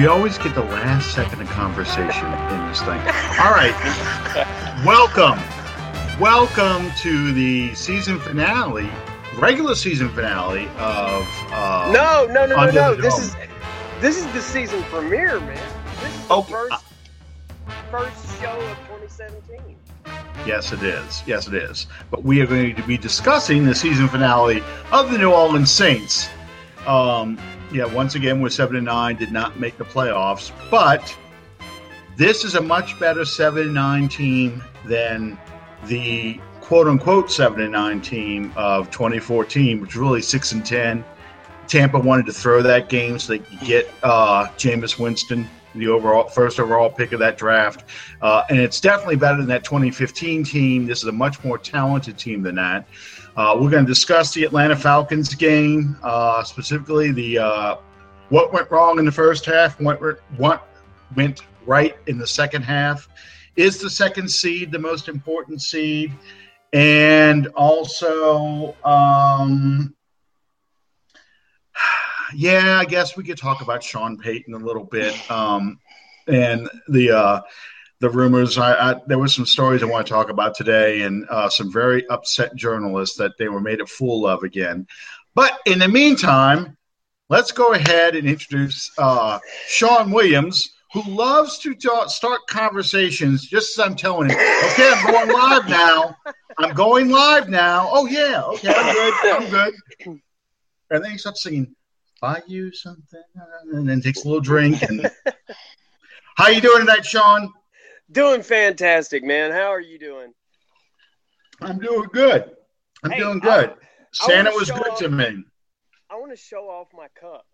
We always get the last second of conversation in this thing. All right. Welcome. Welcome to the season finale, regular season finale of. Uh, No, no, no, no, Under no. the This is this is the season premiere, man. This is the Okay. first first show of 2017. Yes, it is. Yes, it is. But we are going to be discussing the season finale of the New Orleans Saints. Um, yeah, once again, we're seven and nine, did not make the playoffs, but this is a much better seven and nine team than the quote unquote seven and nine team of 2014, which was really six and ten. Tampa wanted to throw that game so they could get uh, Jameis Winston, the overall first overall pick of that draft. Uh, and it's definitely better than that 2015 team. This is a much more talented team than that. Uh, we're going to discuss the Atlanta Falcons game, uh, specifically the uh, what went wrong in the first half, what went- what went right in the second half. Is the second seed the most important seed? And also, um, yeah, I guess we could talk about Sean Payton a little bit um, and the uh, the rumors. I, I there were some stories I want to talk about today, and uh, some very upset journalists that they were made a fool of again. But in the meantime, let's go ahead and introduce uh, Sean Williams, who loves to ta- start conversations just as I'm telling him, okay, I'm going live now. I'm going live now. Oh, yeah, okay, I'm good. I'm good. And then he starts singing, buy you something, and then takes a little drink. And How you doing tonight, Sean? Doing fantastic, man. How are you doing? I'm doing good. I'm Hey, doing good. I Santa wanna was good off- to me. I want to show off my cup.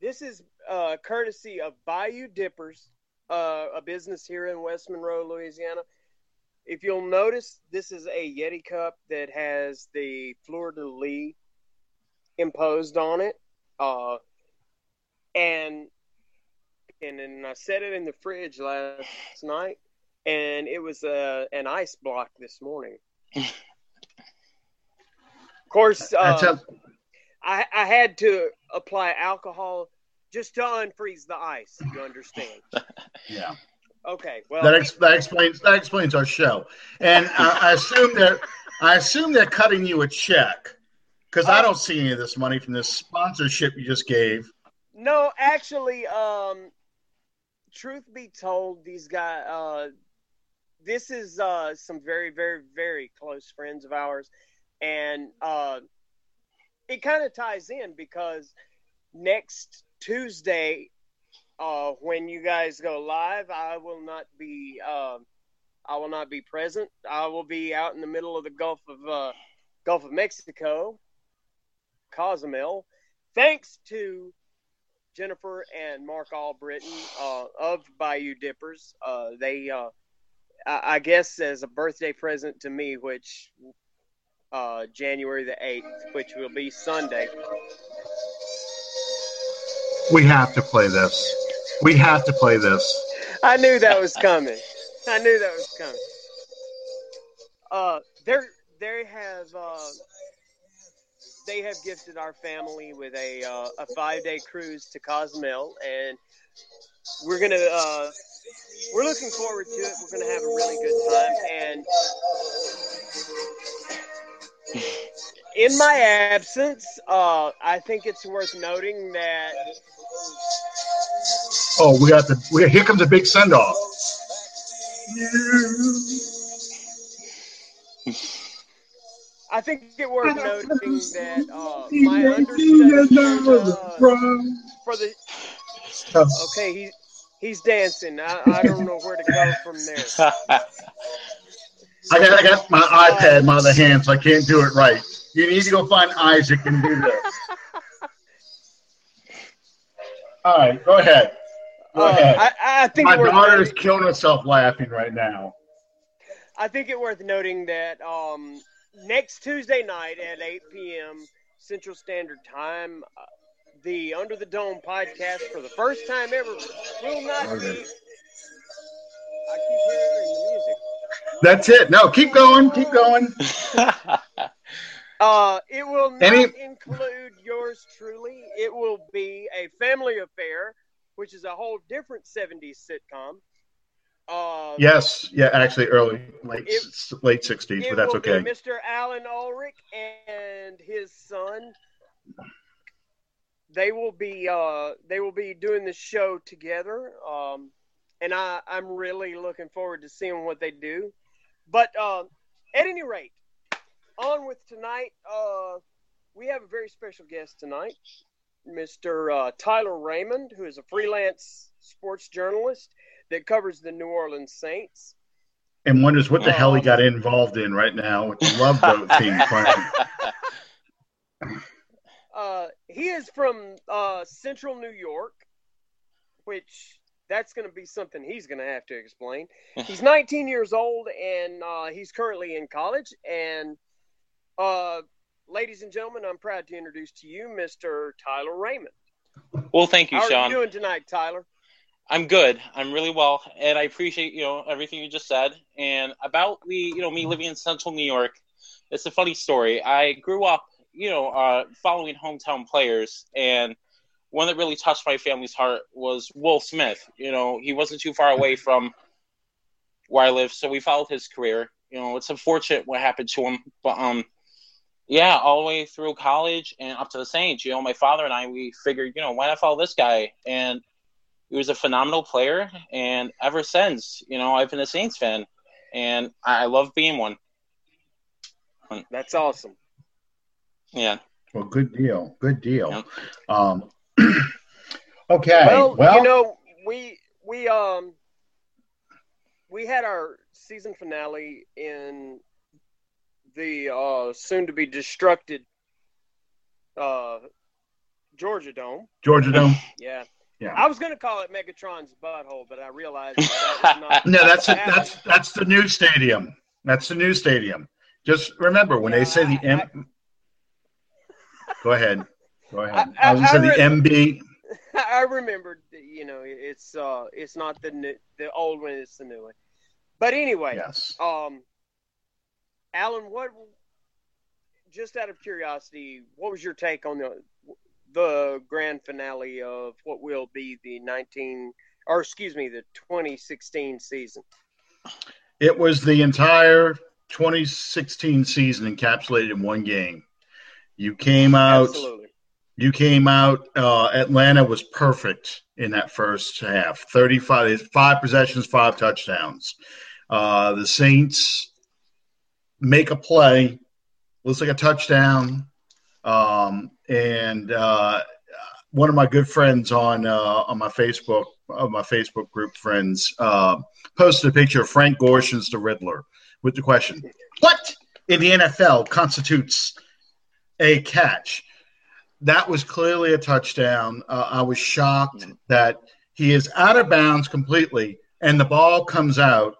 This is uh, courtesy of Bayou Dippers, uh, a business here in West Monroe, Louisiana. If you'll notice, this is a Yeti cup that has the fleur de lis imposed on it, uh, and and then I set it in the fridge last night, and it was uh, an ice block this morning. of course, uh, a- I, I had to apply alcohol just to unfreeze the ice. You understand? yeah. Okay. Well, That, ex- that explains that explains our show. And I, I assume that I assume they're cutting you a check because I don't see any of this money from this sponsorship you just gave. no, actually, um, truth be told, these guys, uh, this is uh, some very, very, very close friends of ours, and uh, it kind of ties in because next Tuesday, uh, when you guys go live, I will not be. Um, I will not be present. I will be out in the middle of the Gulf of uh, Gulf of Mexico, Cozumel. Thanks to Jennifer and Mark Albritton uh, of Bayou Dippers. Uh, they, uh, I, I guess, as a birthday present to me, which uh, January the eighth, which will be Sunday. We have to play this. We have to play this. I knew that was coming. I knew that was coming. Uh, they're they have uh, they have gifted our family with a uh, a five day cruise to Cozumel, and we're gonna uh, we're looking forward to it. We're gonna have a really good time, and in my absence, uh, I think it's worth noting that Oh, we got the we, here comes a big send off. I think it worth noting that uh, my understudy uh, for the okay, he he's dancing. I, I don't know where to go from there. I got I got my iPad in my other hand, so I can't do it right. You need to go find Isaac and do this. All right, go ahead. Go Uh, ahead. I, I think My it worth daughter is killing herself laughing right now. I think it worth noting that um, next Tuesday night at 8 p.m. Central Standard Time, uh, the Under the Dome podcast for the first time ever will not be. I keep hearing the music. That's it. No, keep going. Keep going. Uh, it will not Any- include yours truly. It will be a family affair which is a whole different 70s sitcom. Uh, yes, yeah, actually early, late, It- late 60s, but that's okay. Mr. Allen Ulrich and his son. They will be uh, they will be doing the show together, um, and I, I'm really looking forward to seeing what they do. But uh, at any rate, on with tonight. Uh, we have a very special guest tonight, Mr. Uh, Tyler Raymond, who is a freelance sports journalist that covers the New Orleans Saints. And wonders what the hell he Um, got involved in right now with the Love Boat team. Uh, he is from uh, Central New York, which that's going to be something he's going to have to explain. He's 19 years old and uh, he's currently in college. And, uh, ladies and gentlemen, I'm proud to introduce to you Mr. Tyler Raymond. Well, thank you, Sean. How are you doing tonight, Tyler? I'm good. I'm really well, and I appreciate you know everything you just said. And about the you know me living in Central New York, it's a funny story. I grew up you know uh, following hometown players, and one that really touched my family's heart was Will Smith. You know, he wasn't too far away from where I live, so we followed his career. You know, it's unfortunate what happened to him, but um, yeah, all the way through college and up to the Saints. You know, my father and I we figured, you know, why not follow this guy and he was a phenomenal player, and ever since, you know, I've been a Saints fan, and I I love being one. That's awesome. Yeah, Well, good deal. Good deal. Yep. Um, okay. Well, Well, you know, we we um we had our season finale in the uh, soon to be destructed uh, Georgia Dome. Georgia Dome. Yeah. Yeah. I was going to call it Megatron's butthole, but I realized that was not. No, that's it. That's that's the new stadium. That's the new stadium. Just remember when Yeah, they say the I- M. Go ahead. Go ahead. I- I, was going to say the MB. I remembered. You know, it's uh, it's not the new, the old one; it's the new one. But anyway, Yes. Um, Allen, what? Just out of curiosity, what was your take on the the grand finale of what will be the nineteen, or excuse me, the twenty sixteen season? It was the entire 2016 season encapsulated in one game. You came out. Absolutely. You came out. Uh, Atlanta was perfect in that first half. Thirty-five, five possessions, five touchdowns. Uh, the Saints make a play, looks like a touchdown, um, and uh, one of my good friends on uh, on my Facebook, of my Facebook group friends, uh, posted a picture of Frank Gorshin's the Riddler with the question, "What in the NFL constitutes a catch?" that was clearly a touchdown. Uh, I was shocked that he is out of bounds completely, and the ball comes out.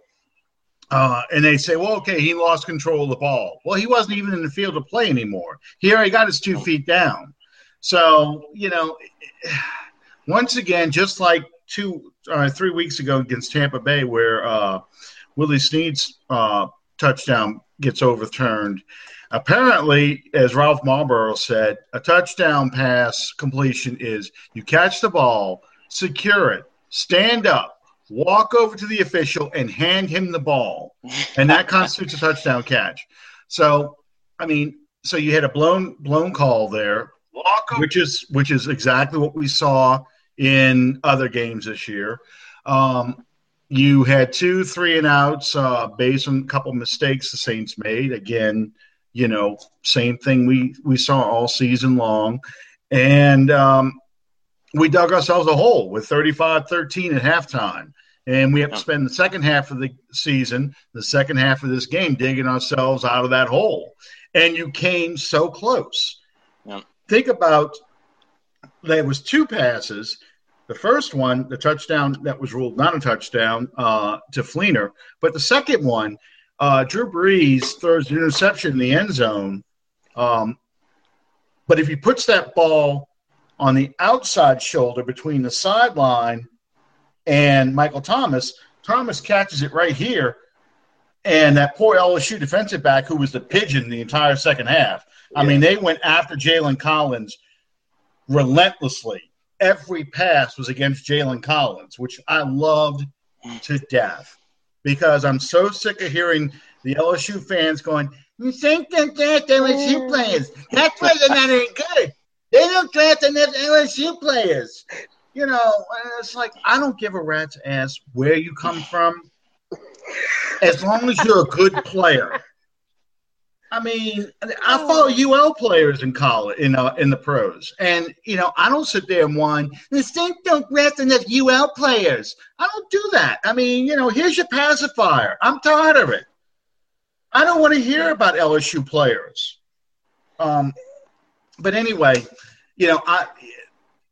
Uh, and they say, well, okay, he lost control of the ball. Well, he wasn't even in the field to play anymore. He already got his two feet down. So, you know, once again, just like two or three weeks ago against Tampa Bay, where uh, Willie Snead's uh, touchdown gets overturned, apparently, as Ralph Marlborough said, a touchdown pass completion is you catch the ball, secure it, stand up, walk over to the official, and hand him the ball, and that constitutes a touchdown catch. So, I mean, so you had a blown blown call there, which is which is exactly what we saw in other games this year. Um, you had two three and outs uh, based on a couple mistakes the Saints made. Again, you know, same thing we we saw all season long, and um, we dug ourselves a hole with 35-13 at halftime. And we have to spend the second half of the season, the second half of this game, digging ourselves out of that hole. And you came so close. Yep. Think about there was two passes. The first one, the touchdown that was ruled not a touchdown uh, to Fleener, but the second one, uh, Drew Brees throws an interception in the end zone. Um, but if he puts that ball on the outside shoulder between the sideline and Michael Thomas, Thomas catches it right here. And that poor LSU defensive back, who was the pigeon the entire second half, I mean, they went after Jalen Collins relentlessly. every pass was against Jalen Collins, which I loved to death because I'm so sick of hearing the LSU fans going, "You think that draft LSU players? That's why they're not any good. They don't draft enough LSU players." You know, it's like I don't give a rat's ass where you come from, as long as you're a good player. I mean, I follow UL players in college, in uh, in the pros, and you know, I don't sit there and whine. The Saints don't draft enough UL players. I don't do that. I mean, you know, here's your pacifier. I'm tired of it. I don't want to hear about LSU players. Um, but anyway, you know, I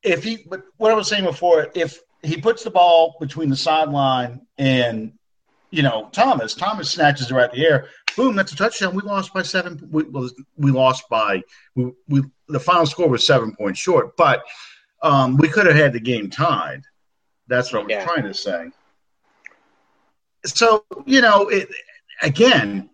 if he, but what I was saying before, if he puts the ball between the sideline and you know Thomas, Thomas snatches it right the air boom, that's a touchdown. We lost by seven. We, we lost by we, we the final score was seven points short, but um, we could have had the game tied. That's what I was yeah. trying to say. So you know, it, again,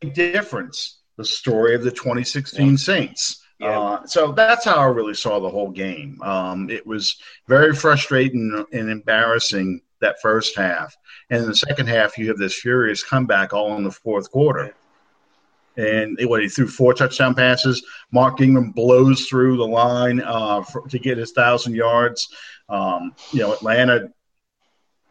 difference. The story of the 2016 yeah. Saints. Yeah. Uh, so that's how I really saw the whole game. Um, it was very frustrating and embarrassing that first half. And in the second half, you have this furious comeback all in the fourth quarter. And what he threw four touchdown passes. Mark Ingram blows through the line uh, for, to get his thousand yards. Um, you know, Atlanta,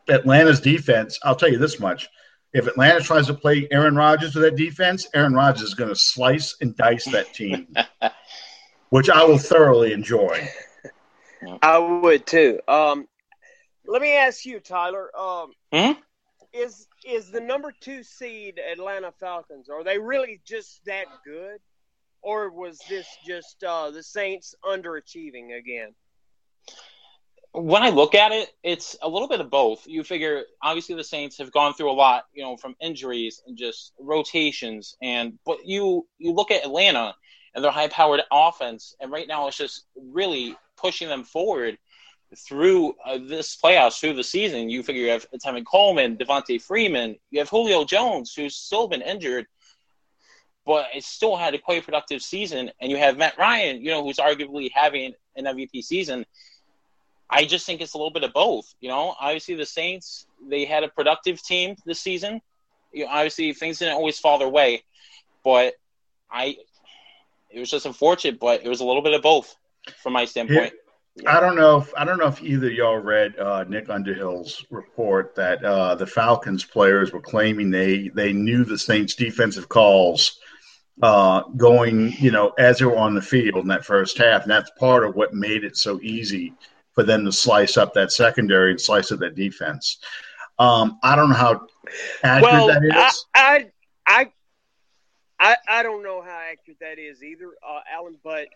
Atlanta's defense. I'll tell you this much: if Atlanta tries to play Aaron Rodgers with that defense, Aaron Rodgers is going to slice and dice that team, which I will thoroughly enjoy. I would too. Um, let me ask you, Tyler. Um, hmm? Is is the number two seed Atlanta Falcons? Are they really just that good, or was this just uh, the Saints underachieving again? When I look at it, it's a little bit of both. You figure, obviously, the Saints have gone through a lot, you know, from injuries and just rotations, and but you you look at Atlanta and their high-powered offense, and right now it's just really pushing them forward through uh, this playoffs through the season. You figure you have Tevin Coleman, Devonta Freeman, you have Julio Jones, who's still been injured, but it still had a quite productive season, and you have Matt Ryan, you know, who's arguably having an MVP season. I just think it's a little bit of both. You know, obviously the Saints they had a productive team this season. You know, obviously things didn't always fall their way, but I it was just unfortunate, but it was a little bit of both from my standpoint. I don't know if I don't know if either y'all read uh, Nick Underhill's report that uh, the Falcons players were claiming they they knew the Saints defensive calls uh, going, you know, as they were on the field in that first half, and that's part of what made it so easy for them to slice up that secondary and slice up that defense. Um, I don't know how accurate well, that is. I, I I I don't know how accurate that is either, uh, Allen. But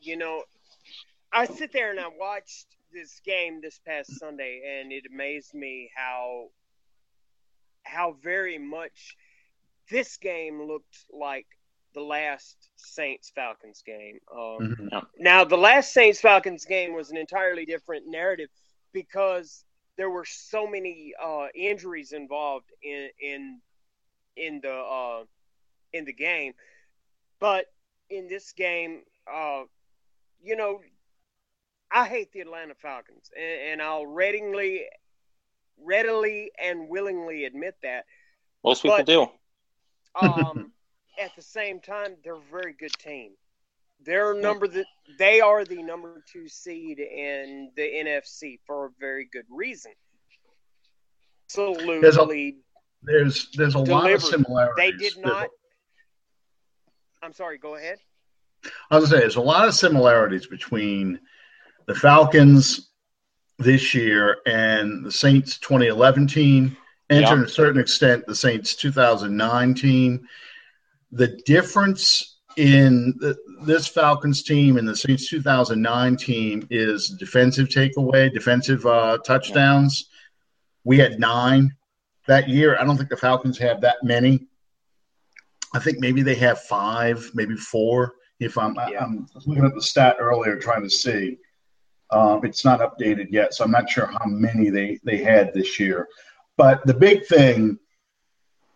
you know, I sit there and I watched this game this past Sunday, and it amazed me how how very much this game looked like the last Saints Falcons game. Um, mm-hmm. Now, the last Saints Falcons game was an entirely different narrative because there were so many uh, injuries involved in in in the uh, in the game. But in this game, uh, you know, I hate the Atlanta Falcons, and, and I'll readily, readily and willingly admit that. Most people but, do. um, at the same time, they're a very good team. They're number the, they are the number two seed in the NFC for a very good reason. Absolutely. There's a, there's, there's a lot of similarities. They did not. I'm sorry. Go ahead. I was going to say there's a lot of similarities between the Falcons this year and the Saints 2011 team, and yep. to a certain extent, the Saints 2009 team. The difference in the, this Falcons team and the Saints 2009 team is defensive takeaway, defensive uh, touchdowns. We had nine that year. I don't think the Falcons have that many. I think maybe they have five, maybe four. If I'm, yeah. I'm looking at the stat earlier, trying to see. Um, it's not updated yet, so I'm not sure how many they, they had this year. But the big thing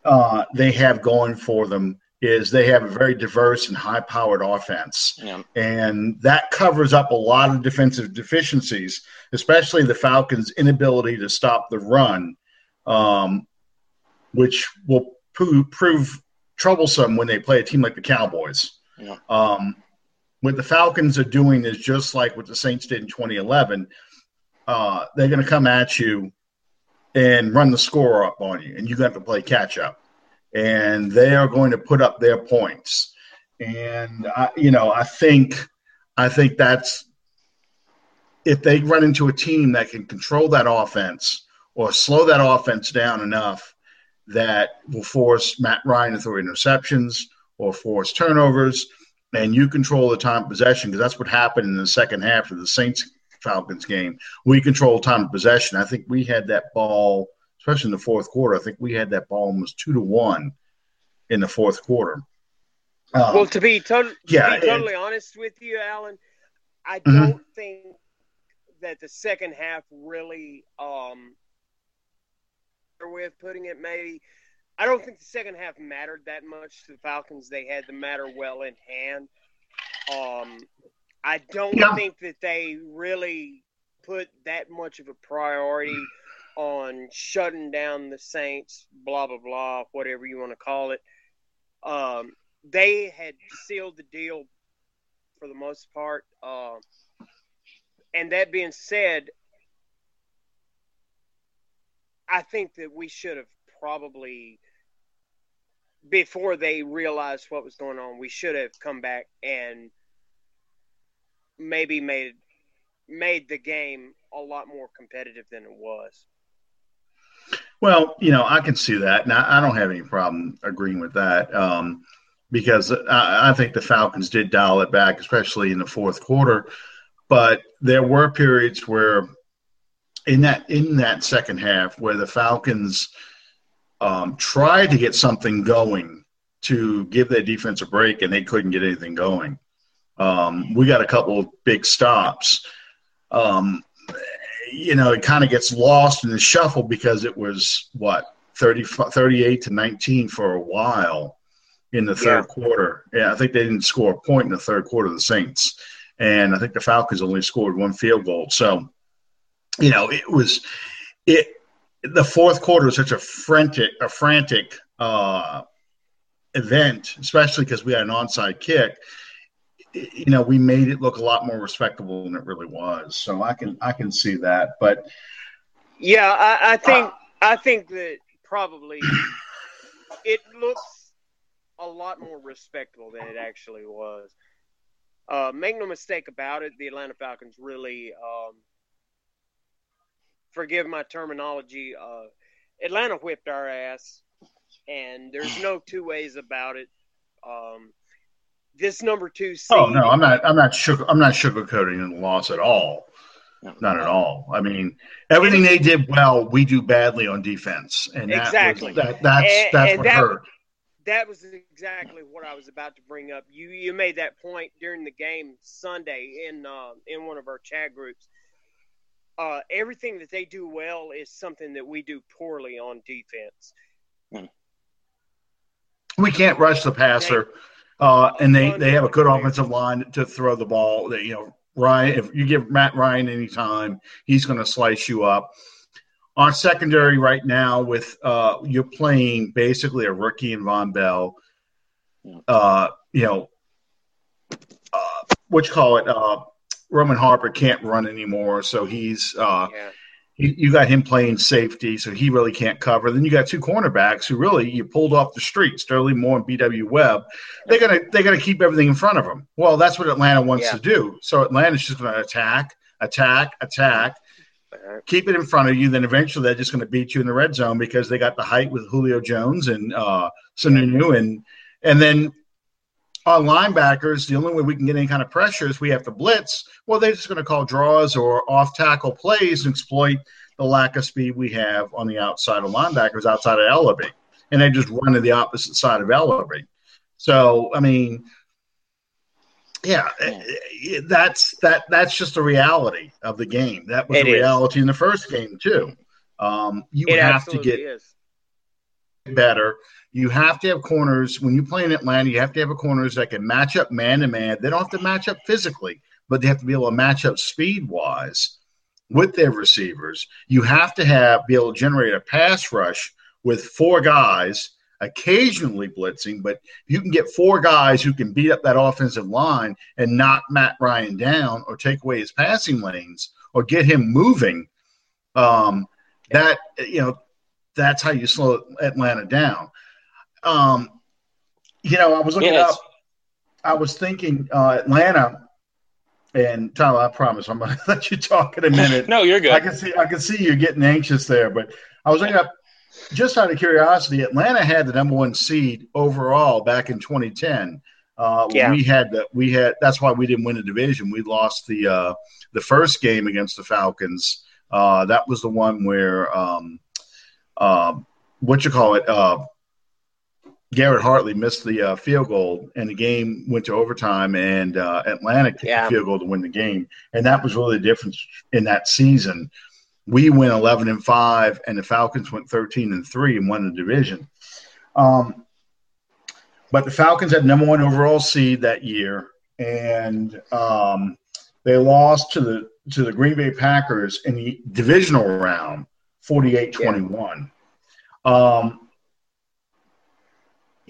uh, they have going for them is they have a very diverse and high powered offense. Yeah. And that covers up a lot of defensive deficiencies, especially the Falcons' inability to stop the run, um, which will prove, prove, troublesome when they play a team like the Cowboys. Yeah. Um, what the Falcons are doing is just like what the Saints did in 2011. Uh, they're going to come at you and run the score up on you, and you got to play catch up. And they are going to put up their points. And I, you know, I think, I think that's if they run into a team that can control that offense or slow that offense down enough that will force Matt Ryan to throw interceptions or force turnovers, and you control the time of possession because that's what happened in the second half of the Saints Falcons game. We controlled time of possession. I think we had that ball, especially in the fourth quarter. I think we had that ball almost two to one in the fourth quarter. Um, well, to be, to- yeah, to be totally and, honest with you, Allen, I mm-hmm. don't think that the second half really, um, of putting it, maybe. I don't think the second half mattered that much to the Falcons. They had the matter well in hand. Um, I don't yeah. think that they really put that much of a priority on shutting down the Saints, blah blah blah, whatever you want to call it. Um, they had sealed the deal for the most part. Uh, and that being said, I think that we should have probably before they realized what was going on, we should have come back and maybe made made the game a lot more competitive than it was. Well, you know, I can see that, and I, I don't have any problem agreeing with that um, because I, I, think the Falcons did dial it back, especially in the fourth quarter. But there were periods where, in that in that second half, where the Falcons um, tried to get something going to give their defense a break, and they couldn't get anything going. Um, we got a couple of big stops. Um, you know, it kind of gets lost in the shuffle because it was what 30, 38 to 19 for a while in the third yeah. quarter. Yeah, I think they didn't score a point in the third quarter of the Saints. And I think the Falcons only scored one field goal. So, you know, it was it the fourth quarter was such a frantic a frantic uh, event, especially because we had an onside kick. You know we made it look a lot more respectable than it really was. So i can i can see that. But yeah i, I think uh, i think that probably it looks a lot more respectable than it actually was. Uh, make no mistake about it the atlanta falcons really um, forgive my terminology uh, atlanta whipped our ass and there's no two ways about it um, this number two seed. Oh no, I'm not. I'm not sugar. I'm not sugarcoating the loss at all. Not at all. I mean, everything they did well, we do badly on defense, and that exactly was, that, that's and, that's and what that, hurt. That was exactly what I was about to bring up. You you made that point during the game Sunday in uh, in one of our chat groups. Uh, everything that they do well is something that we do poorly on defense. We can't rush the passer. Uh, and they, they have a good offensive line to throw the ball. That you know, Ryan, if you give Matt Ryan any time, he's going to slice you up. Our secondary right now, with uh, you're playing basically a rookie in Vonn Bell. Uh, you know, uh, what you call it? Uh, Roman Harper can't run anymore, so he's uh, yeah you, got him playing safety, so he really can't cover. Then you got two cornerbacks who really you pulled off the street, Sterling Moore and B.W. Webb. They're gonna they're gonna keep everything in front of them. Well, that's what Atlanta wants yeah. to do. So Atlanta's just gonna attack, attack, attack, uh-huh. keep it in front of you. Then eventually they're just gonna beat you in the red zone because they got the height with Julio Jones and uh, Sununu and and then on linebackers, the only way we can get any kind of pressure is we have to blitz. Well, they're just going to call draws or off tackle plays and exploit the lack of speed we have on the outside of linebackers outside of Ellerbe. And they just run to the opposite side of Ellerbe. So, I mean, yeah, eh, that's that. That's just the reality of the game. That was it the reality is. in the first game too. Um, you it have to get is. better. You have to have corners when you play in Atlanta. You have to have a corners that can match up man to man. They don't have to match up physically, but they have to be able to match up speed wise with their receivers. You have to have be able to generate a pass rush with four guys, occasionally blitzing, but you can get four guys who can beat up that offensive line and knock Matt Ryan down or take away his passing lanes or get him moving. Um, that you know, that's how you slow Atlanta down. Um, you know, I was looking yes. up. I was thinking uh, Atlanta and Tyler. I promise I'm going to let you talk in a minute. no, you're good. I can see I can see you getting anxious there, but I was looking up. Just out of curiosity, Atlanta had the number one seed overall back in 2010. Uh, yeah. We had the we had that's why we didn't win the division. We lost the uh, the first game against the Falcons. Uh, that was the one where um, uh, what you call it uh, Garrett Hartley missed the uh, field goal, and the game went to overtime, and uh, Atlanta kicked yeah. the field goal to win the game, and that was really the difference in that season. We went eleven and five, and the Falcons went thirteen and three and won the division. Um, but the Falcons had number one overall seed that year, and um, they lost to the to the Green Bay Packers in the divisional round, 48-21. Yeah. Um,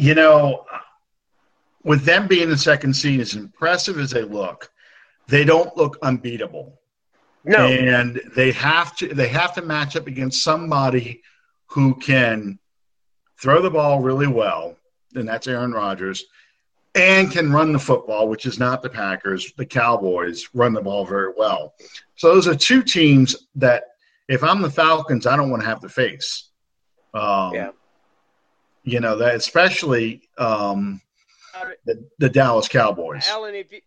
you know, with them being the second seed, as impressive as they look, they don't look unbeatable. No, and they have to they have to match up against somebody who can throw the ball really well, and that's Aaron Rodgers, and can run the football, which is not the Packers. The Cowboys run the ball very well. So those are two teams that, if I'm the Falcons, I don't want to have to face. Um, yeah you know that especially um, the, the Dallas Cowboys. Allen, if you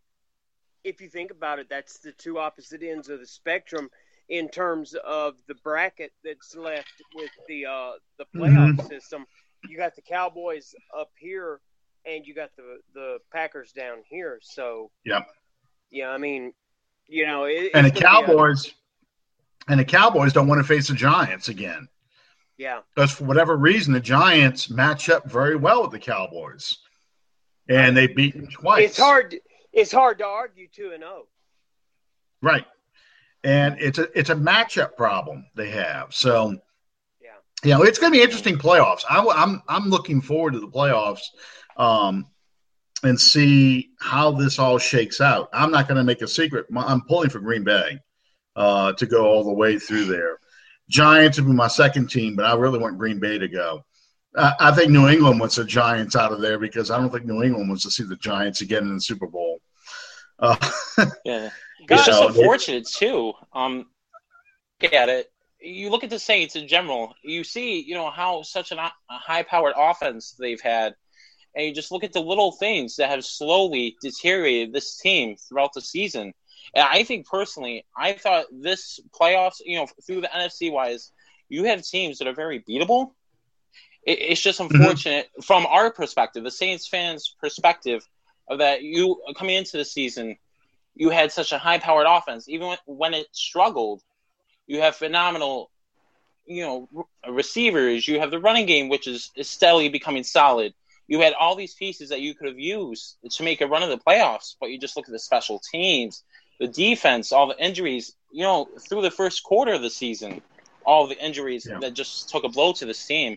if you think about it, that's the two opposite ends of the spectrum in terms of the bracket that's left with the uh, the playoff mm-hmm. system. You got the Cowboys up here, and you got the the Packers down here. So yeah, yeah. I mean, you know, it, and the Cowboys. A, and the Cowboys don't want to face the Giants again. Yeah. Because for whatever reason, the Giants match up very well with the Cowboys, and they beat them twice. It's hard. It's hard to argue two and zero. Oh. Right, and it's a it's a matchup problem they have. So, yeah, you know, it's going to be interesting playoffs. I, am I'm, I'm looking forward to the playoffs. Um, and see how this all shakes out. I'm not going to make a secret. I'm pulling for Green Bay uh, to go all the way through there. Giants would be my second team, but I really want Green Bay to go. I, I think New England wants the Giants out of there because I don't think New England wants to see the Giants again in the Super Bowl. Uh, yeah, it's just unfortunate too. Um, look at it. You look at the Saints in general. You see, you know how such an, a high-powered offense they've had, and you just look at the little things that have slowly deteriorated this team throughout the season. And I think personally, I thought this playoffs, you know, through the NFC wise, you have teams that are very beatable. It, it's just mm-hmm. unfortunate mm-hmm. from our perspective, the Saints fans' perspective, of that you coming into the season, you had such a high-powered offense. Even when, when it struggled, you have phenomenal, you know, receivers. You have the running game, which is, is steadily becoming solid. You had all these pieces that you could have used to make a run of the playoffs, but you just look at the special teams the defense, all the injuries, you know, through the first quarter of the season, all the injuries yeah. that just took a blow to this team.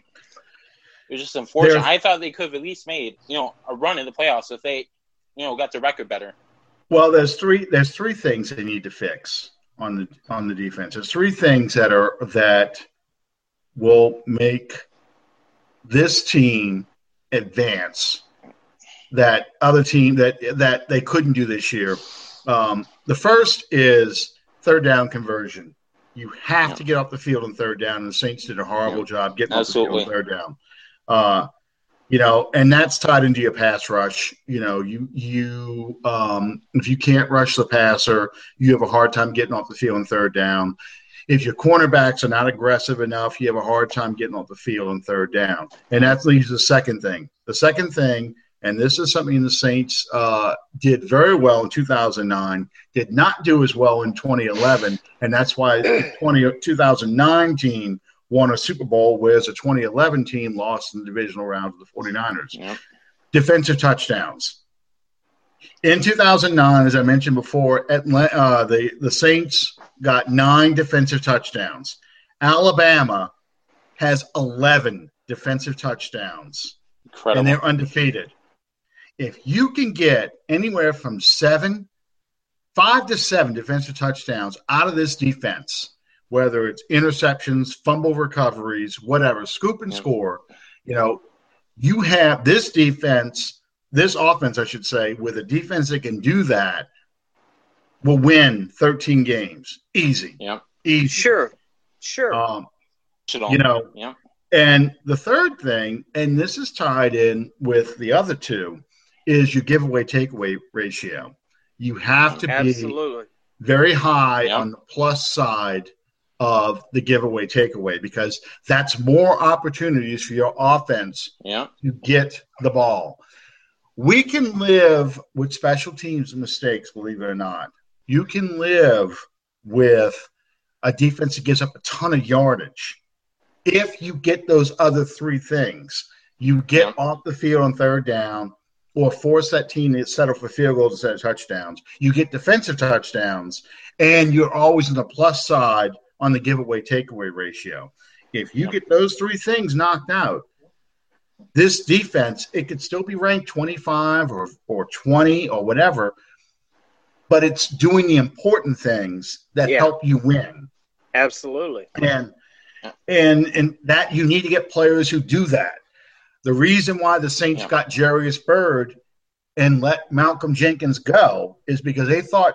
It was just unfortunate. There's, I thought they could have at least made, you know, a run in the playoffs if they, you know, got the record better. Well, there's three there's three things they need to fix on the on the defense. There's three things that are that will make this team advance that other team that that they couldn't do this year um, the first is third down conversion. You have yeah. to get off the field on third down, and the Saints did a horrible yeah. job getting Absolutely. off the field on third down. Uh, you know, and that's tied into your pass rush. You know, you you um, if you can't rush the passer, you have a hard time getting off the field on third down. If your cornerbacks are not aggressive enough, you have a hard time getting off the field on third down. And that leaves the second thing. The second thing and this is something the Saints uh, did very well in 2009, did not do as well in 2011. And that's why 20, 2019 won a Super Bowl, whereas a 2011 team lost in the divisional round to the 49ers. Yep. Defensive touchdowns. In 2009, as I mentioned before, Atlanta, uh, the, the Saints got nine defensive touchdowns. Alabama has 11 defensive touchdowns. Incredible. And they're undefeated. If you can get anywhere from seven, five to seven defensive touchdowns out of this defense, whether it's interceptions, fumble recoveries, whatever, scoop and score, you know, you have this defense, this offense, I should say, with a defense that can do that, will win 13 games. Easy. Yeah. Easy. Sure. Sure. Um, you know, yeah. And the third thing, and this is tied in with the other two, is your giveaway takeaway ratio. You have to Absolutely. be very high yep. on the plus side of the giveaway takeaway because that's more opportunities for your offense yep. to get the ball. We can live with special teams mistakes, believe it or not. You can live with a defense that gives up a ton of yardage if you get those other three things. You get yeah. off the field on third down or force that team to settle for field goals instead of touchdowns. You get defensive touchdowns, and you're always on the plus side on the giveaway takeaway ratio. If you get those three things knocked out, this defense, it could still be ranked 25 or, or 20 or whatever, but it's doing the important things that yeah. help you win. Absolutely. And and and that you need to get players who do that. The reason why the Saints yeah. got Jairus Byrd and let Malcolm Jenkins go is because they thought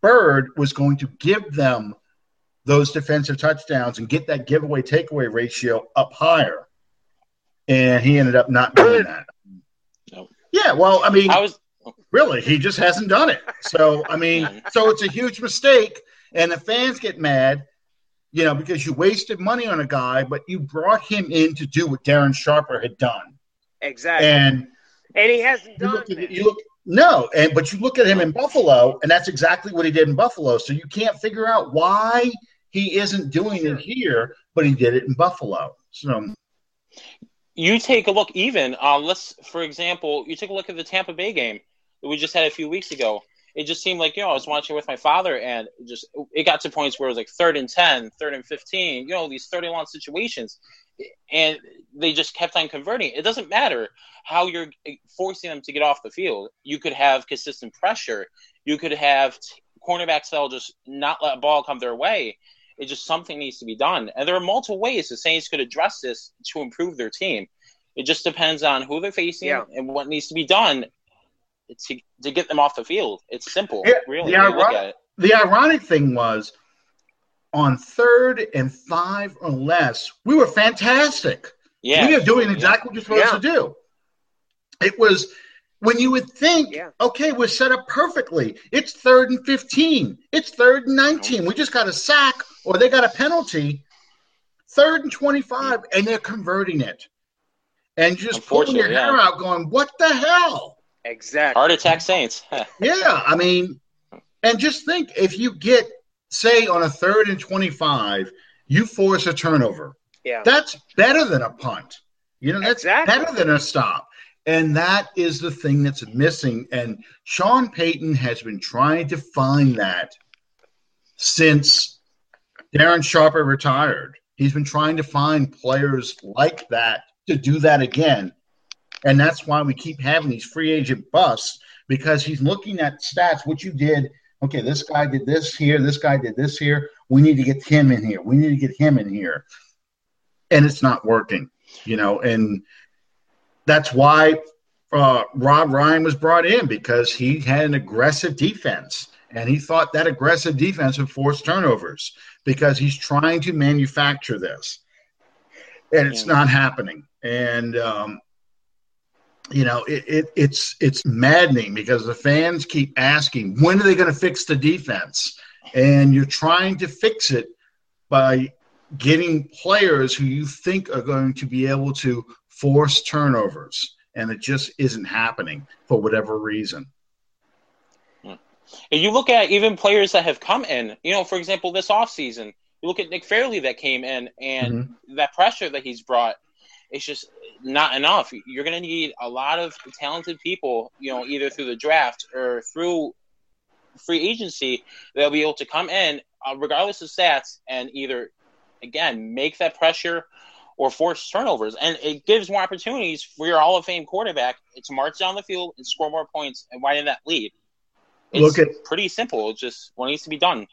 Byrd was going to give them those defensive touchdowns and get that giveaway takeaway ratio up higher. And he ended up not doing that. Yeah, well, I mean, I was really he just hasn't done it. So I mean, so it's a huge mistake, and the fans get mad you know, because you wasted money on a guy, but you brought him in to do what Darren Sharper had done. Exactly. And and he hasn't done look at, you look no, and but you look at him in Buffalo, and that's exactly what he did in Buffalo. So you can't figure out why he isn't doing sure. it here, but he did it in Buffalo. So you take a look even uh, let's for example you take a look at the tampa bay game that we just had a few weeks ago it just seemed like you know I was watching with my father, and it just it got to points where it was like third and 10, third and fifteen, you know, these third and long situations, and they just kept on converting. It doesn't matter how you're forcing them to get off the field. You could have consistent pressure. You could have cornerbacks that'll just not let a ball come their way. It just something needs to be done, and there are multiple ways the Saints could address this to improve their team. It just depends on who they're facing yeah. and what needs to be done to, to get them off the field. It's simple, yeah, really. The, the ironic thing was on third and five or less, we were fantastic. Yeah. We are doing exactly what you're supposed yeah. to do. It was when you would think, yeah. okay, we're set up perfectly. It's third and 15. It's third and 19. We just got a sack or they got a penalty. Third and 25, mm. and they're converting it. And you're just pulling your hair yeah. out going, what the hell? Exactly. Heart attack Saints. yeah, I mean, and just think if you get, say, on a third and 25, you force a turnover. Yeah. That's better than a punt. You know, that's exactly. better than a stop. And that is the thing that's missing. And Sean Payton has been trying to find that since Darren Sharper retired. He's been trying to find players like that to do that again. And that's why we keep having these free agent busts because he's looking at stats, what you did. Okay, this guy did this here, this guy did this here. We need to get him in here. We need to get him in here. And it's not working, you know, and that's why uh, Rob Ryan was brought in because he had an aggressive defense and he thought that aggressive defense would force turnovers because he's trying to manufacture this and it's not happening. And um, you know, it, it, it's it's maddening because the fans keep asking when are they going to fix the defense, and you're trying to fix it by getting players who you think are going to be able to force turnovers, and it just isn't happening for whatever reason. And you look at even players that have come in, you know, for example, this offseason, You look at Nick Fairley that came in, and mm-hmm. that pressure that he's brought it's just not enough. You're going to need a lot of talented people, you know, either through the draft or through free agency that'll be able to come in, uh, regardless of stats, and either again make that pressure or force turnovers. And it gives more opportunities for your Hall of Fame quarterback to march down the field and score more points and widen that lead. It's look at, pretty simple. It's just what needs to be done.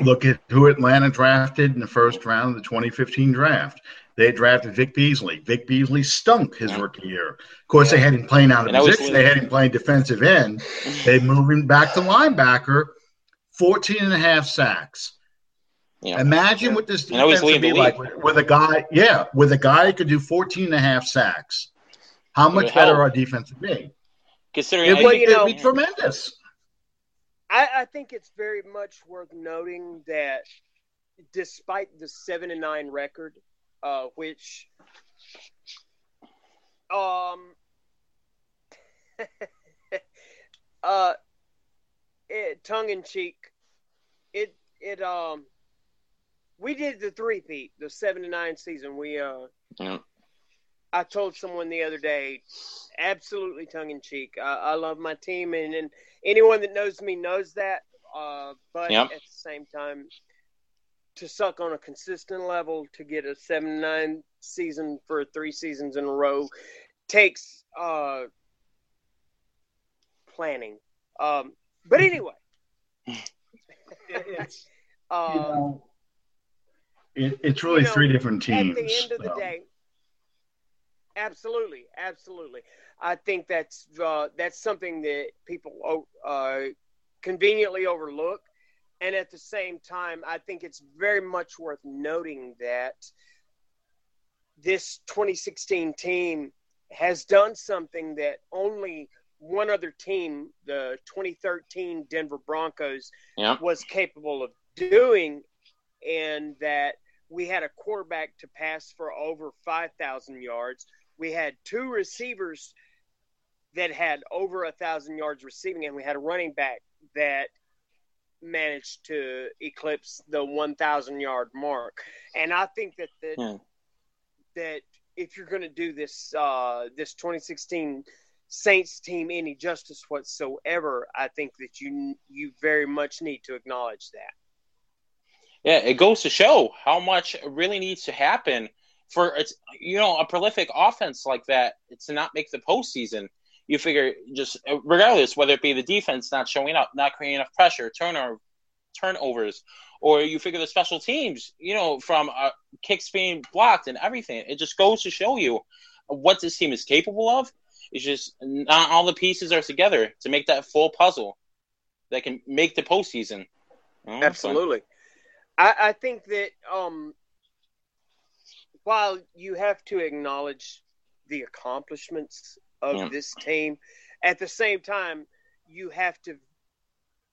Look at who Atlanta drafted in the first round of the 2015 draft. They drafted Vic Beasley. Vic Beasley stunk his yeah. rookie year. Of course, yeah. they had him playing out of and position. They had him playing defensive end. they moved him back to linebacker, 14 and a half sacks. Yeah. Imagine what this defense would be like with, with, a guy, yeah, with a guy who could do 14 and a half sacks. How much better help. our defense would be? Considering it would, you know, be tremendous. I, I think it's very much worth noting that despite the seven and nine record, uh, which um uh it, tongue in cheek it it um we did the three peat the seven to nine season we uh yeah. I told someone the other day, absolutely tongue in cheek. I, I love my team, and, and anyone that knows me knows that. Uh, but yep. at the same time, to suck on a consistent level to get a seven nine season for three seasons in a row takes uh, planning. Um, but anyway, it's uh, you know, it, it's really you know, three different teams. At the end of the day, absolutely, absolutely. I think that's uh, that's something that people uh, conveniently overlook and at the same time, I think it's very much worth noting that this 2016 team has done something that only one other team, the 2013 Denver Broncos, yeah. was capable of doing, and that we had a quarterback to pass for over 5,000 yards. We had two receivers that had over a thousand yards receiving, and we had a running back that managed to eclipse the 1,000 yard mark. And I think that that, hmm. that if you're going to do this uh, this 2016 Saints team any justice whatsoever, I think that you you very much need to acknowledge that. Yeah, it goes to show how much really needs to happen for it's you know a prolific offense like that to not make the postseason you figure just regardless whether it be the defense not showing up, not creating enough pressure, turnover, turnovers, or you figure the special teams, you know, from uh, kicks being blocked and everything. It just goes to show you what this team is capable of. It's just not all the pieces are together to make that full puzzle that can make the postseason. Oh, Absolutely. I, I think that um, while you have to acknowledge the accomplishments of yeah. this team. At the same time, you have to,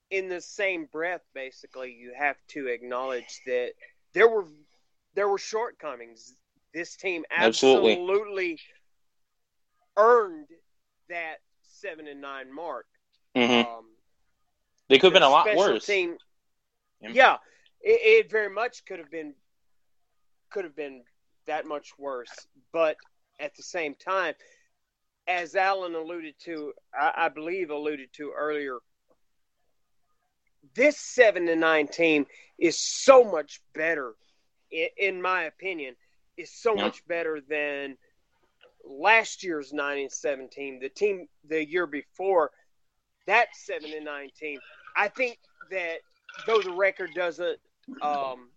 in the same breath, basically, you have to acknowledge that there were there were shortcomings. This team absolutely, absolutely earned that seven and nine mark. Mm-hmm. Um, they could have been a lot worse. Team, yeah, yeah it, it very much could have been could have been that much worse. But at the same time, as Allen alluded to, I, I believe alluded to earlier, this seven to nine team is so much better, in, in my opinion, is so yeah. much better than last year's nine and seven team, the team the year before, that seven and nine team. I think that though the record doesn't, um,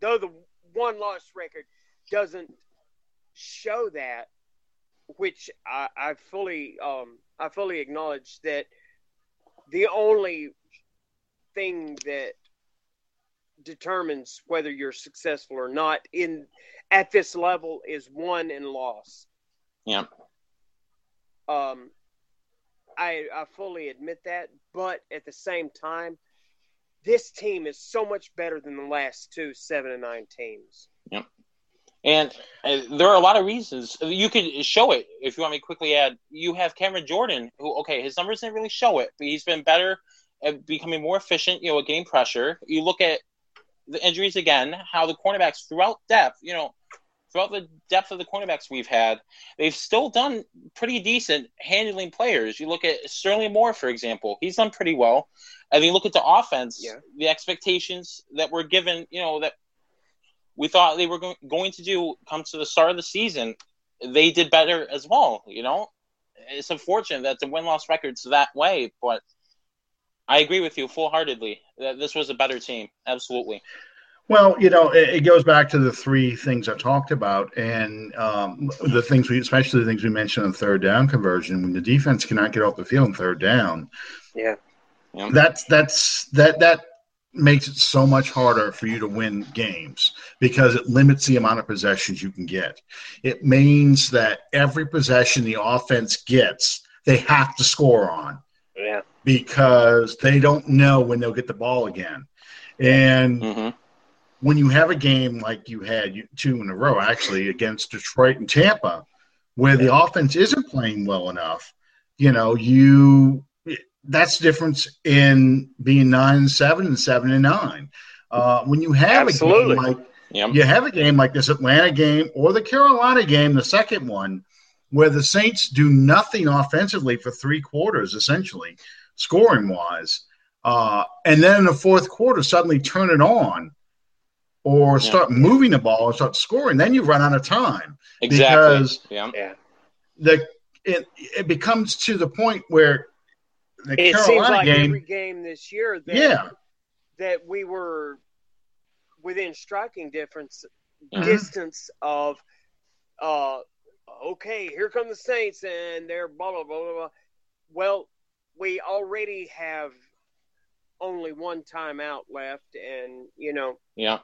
though the one loss record doesn't show that, which I, I fully um, I fully acknowledge that the only thing that determines whether you're successful or not in at this level is won and loss. Yeah. Um, I I fully admit that, but at the same time, this team is so much better than the last two seven and nine teams. Yep. And uh, there are a lot of reasons. You could show it if you want me to quickly add. You have Cameron Jordan, who, okay, his numbers didn't really show it, but he's been better at becoming more efficient, you know, at game pressure. You look at the injuries again, how the cornerbacks throughout depth, you know, throughout the depth of the cornerbacks we've had, they've still done pretty decent handling players. You look at Sterling Moore, for example, he's done pretty well. And you look at the offense, yeah. the expectations that were given, you know, that we thought they were go- going to do come to the start of the season, they did better as well, you know? It's unfortunate that the win loss record's that way, but I agree with you full heartedly that this was a better team. Absolutely. Well, you know, it, it, goes back to the three things I talked about, and um, the things we, especially the things we mentioned on third down conversion. When the defense cannot get off the field on third down, yeah, that's that's that that makes it so much harder for you to win games because it limits the amount of possessions you can get. It means that every possession the offense gets, they have to score on. Yeah. Because they don't know when they'll get the ball again. And mm-hmm when you have a game like you had two in a row, actually, against Detroit and Tampa, where the offense isn't playing well enough, you know, you that's the difference in being nine and seven and seven and nine. Uh, when you have Absolutely. a game like yep. you have a game like this Atlanta game or the Carolina game, the second one, where the Saints do nothing offensively for three quarters, essentially, scoring wise. Uh, and then in the fourth quarter, suddenly turn it on or start yeah. moving the ball and start scoring, then you run out of time. Exactly. Because yeah. the it it becomes to the point where the it Carolina seems like game, every game this year that, yeah. that we were within striking difference mm-hmm. distance of uh okay, here come the Saints and they're blah blah blah blah blah. Well, we already have only one timeout left and you know yeah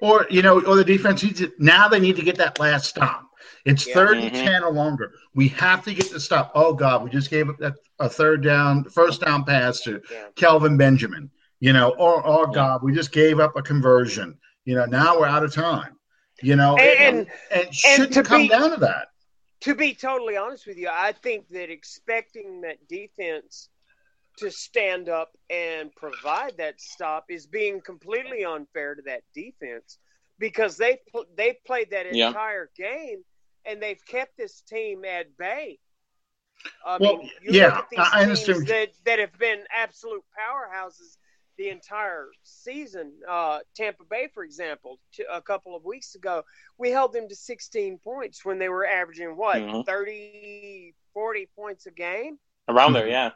or you know, or the defense needs it. Now they need to get that last stop. It's yeah. 3rd mm-hmm. and ten or longer. We have to get the stop. Oh God, we just gave up that a third down, first down pass to yeah. Kelvin Benjamin. You know, or oh, oh God, we just gave up a conversion. You know, now we're out of time. You know, and, and, and shouldn't and come be, down to that. To be totally honest with you, I think that expecting that defense to stand up and provide that stop is being completely unfair to that defense because they they played that entire yeah. game and they've kept this team at bay. I well, mean, yeah, these I teams understand. that that have been absolute powerhouses the entire season. Uh, Tampa Bay, for example, a couple of weeks ago, we held them to 16 points when they were averaging what mm-hmm. 30, 40 points a game. Around there, yeah.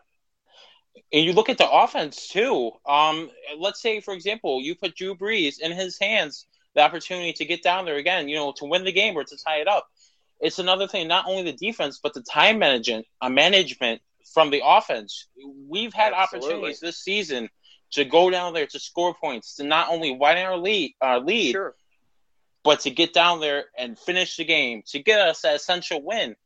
And you look at the offense too. Um, let's say, for example, you put Drew Brees in his hands the opportunity to get down there again, you know, to win the game or to tie it up. It's another thing, not only the defense, but the time management, uh, management from the offense. We've had Absolutely. opportunities this season to go down there to score points, to not only widen our lead, our lead, sure. but to get down there and finish the game, to get us that essential win.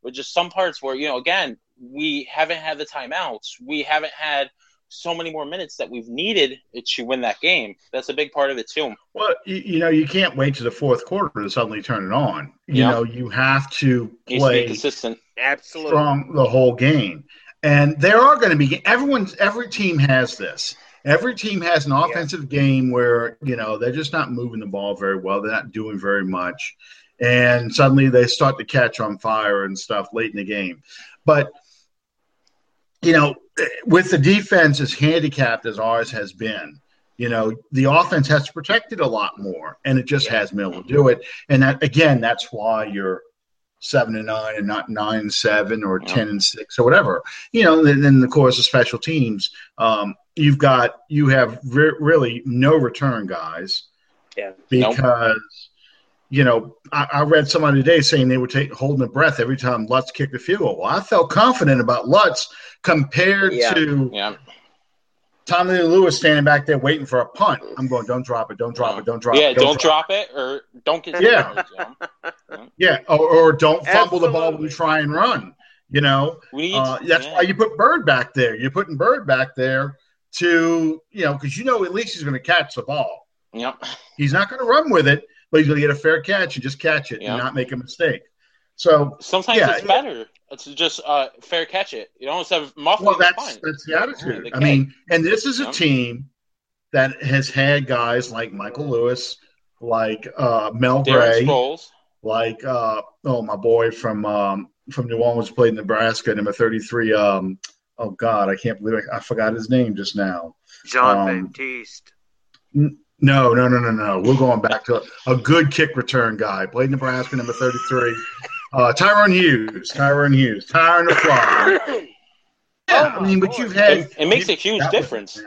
But just some parts where, you know, again, we haven't had the timeouts. We haven't had so many more minutes that we've needed to win that game. That's a big part of it too. Well, you, you know, you can't wait to the fourth quarter to suddenly turn it on. You know, you have to play to consistent, absolutely strong the whole game. And there are going to be everyone's every team has this. Every team has an offensive yeah. game where you know they're just not moving the ball very well. They're not doing very much, and suddenly they start to catch on fire and stuff late in the game. But you know, with the defense as handicapped as ours has been, you know, the offense has to protect it a lot more, and it just yeah. has been able to do it. And that again, that's why you're seven and nine and not nine and seven or yeah. ten and six or whatever. You know, then, then the course of special teams, um, you've got you have re- really no return guys. Yeah, because. Nope you know, I, I, read somebody today saying they were take holding their breath every time Lutz kicked a field goal. Well, I felt confident about Lutz compared yeah. to yeah. Tommy Lewis standing back there waiting for a punt. I'm going, don't drop it, don't drop it, don't drop yeah, it. Don't, don't drop, it or don't get yeah, yeah, yeah, or, or don't fumble Absolutely. the ball when you try and run. You know, need, uh, that's yeah. why you put Byrd back there. You're putting Byrd back there to you know because you know at least he's going to catch the ball. Yep. He's not going to run with it, but he's going to get a fair catch and just catch it yeah. and not make a mistake. So sometimes yeah, it's better to just uh, fair catch it. You don't have muffling. Well, that's that's the attitude. I mean, and this is a team that has had guys like Michael Lewis, like uh, Mel Darren Gray, Sproles. like uh, oh my boy from um, from New Orleans played in Nebraska, number thirty three. Um, oh God, I can't believe I, I forgot his name just now. John Um, Baptiste. No, no, no, no, no. We're going back to a good kick return guy. Played Nebraska, number 33. Uh, Tyrone Hughes. Tyrone Hughes. Tyrone the Fly. Yeah, I mean, but you've had. It, it makes a huge difference.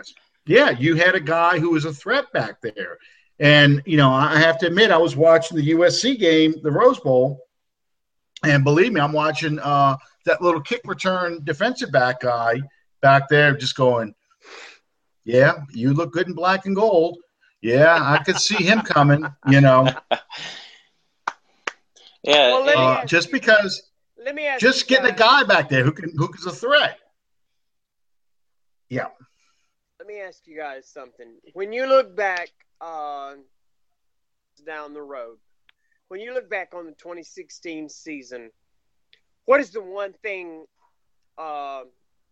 Yeah, you had a guy who was a threat back there. And, you know, I have to admit, I was watching the USC game, the Rose Bowl. And believe me, I'm watching uh, that little kick return defensive back guy back there just going, yeah, you look good in black and gold. Yeah, I could see him coming, you know, Yeah, Well, let me uh, ask just you- because Let me ask just you getting a guy back there who can who is a threat. Yeah. Let me ask you guys something. When you look back uh, down the road, when you look back on the 2016 season, what is the one thing? Uh,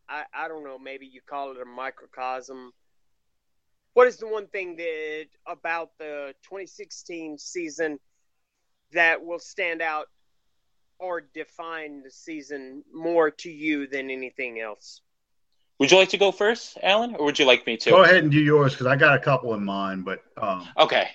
I I don't know. Maybe you call it a microcosm. What is the one thing that about the 2016 season that will stand out or define the season more to you than anything else? would you like to go first, Allen, or would you like me to? Go ahead and do yours because I got a couple in mind, but um, Okay.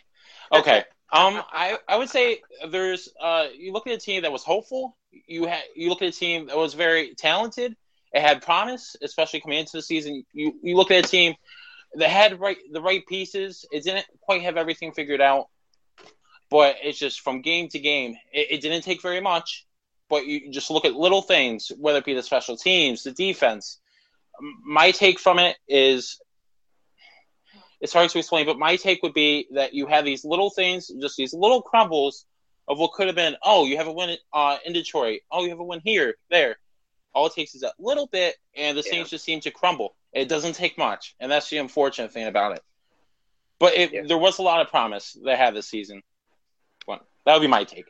Okay. Um, I, I would say there's uh you look at a team that was hopeful. You had you look at a team that was very talented. It had promise, especially coming into the season. You you look at a team that had right the right pieces. It didn't quite have everything figured out, but it's just from game to game. It, it didn't take very much, but you just look at little things, whether it be the special teams, the defense. My take from it is it's hard to explain, but my take would be that you have these little things, just these little crumbles of what could have been. Oh, you have a win uh, in Detroit. Oh, you have a win here, there. All it takes is a little bit, and the Yeah. Saints just seem to crumble. It doesn't take much, and that's the unfortunate thing about it. But it, Yeah. there was a lot of promise they had this season. Well, that would be my take.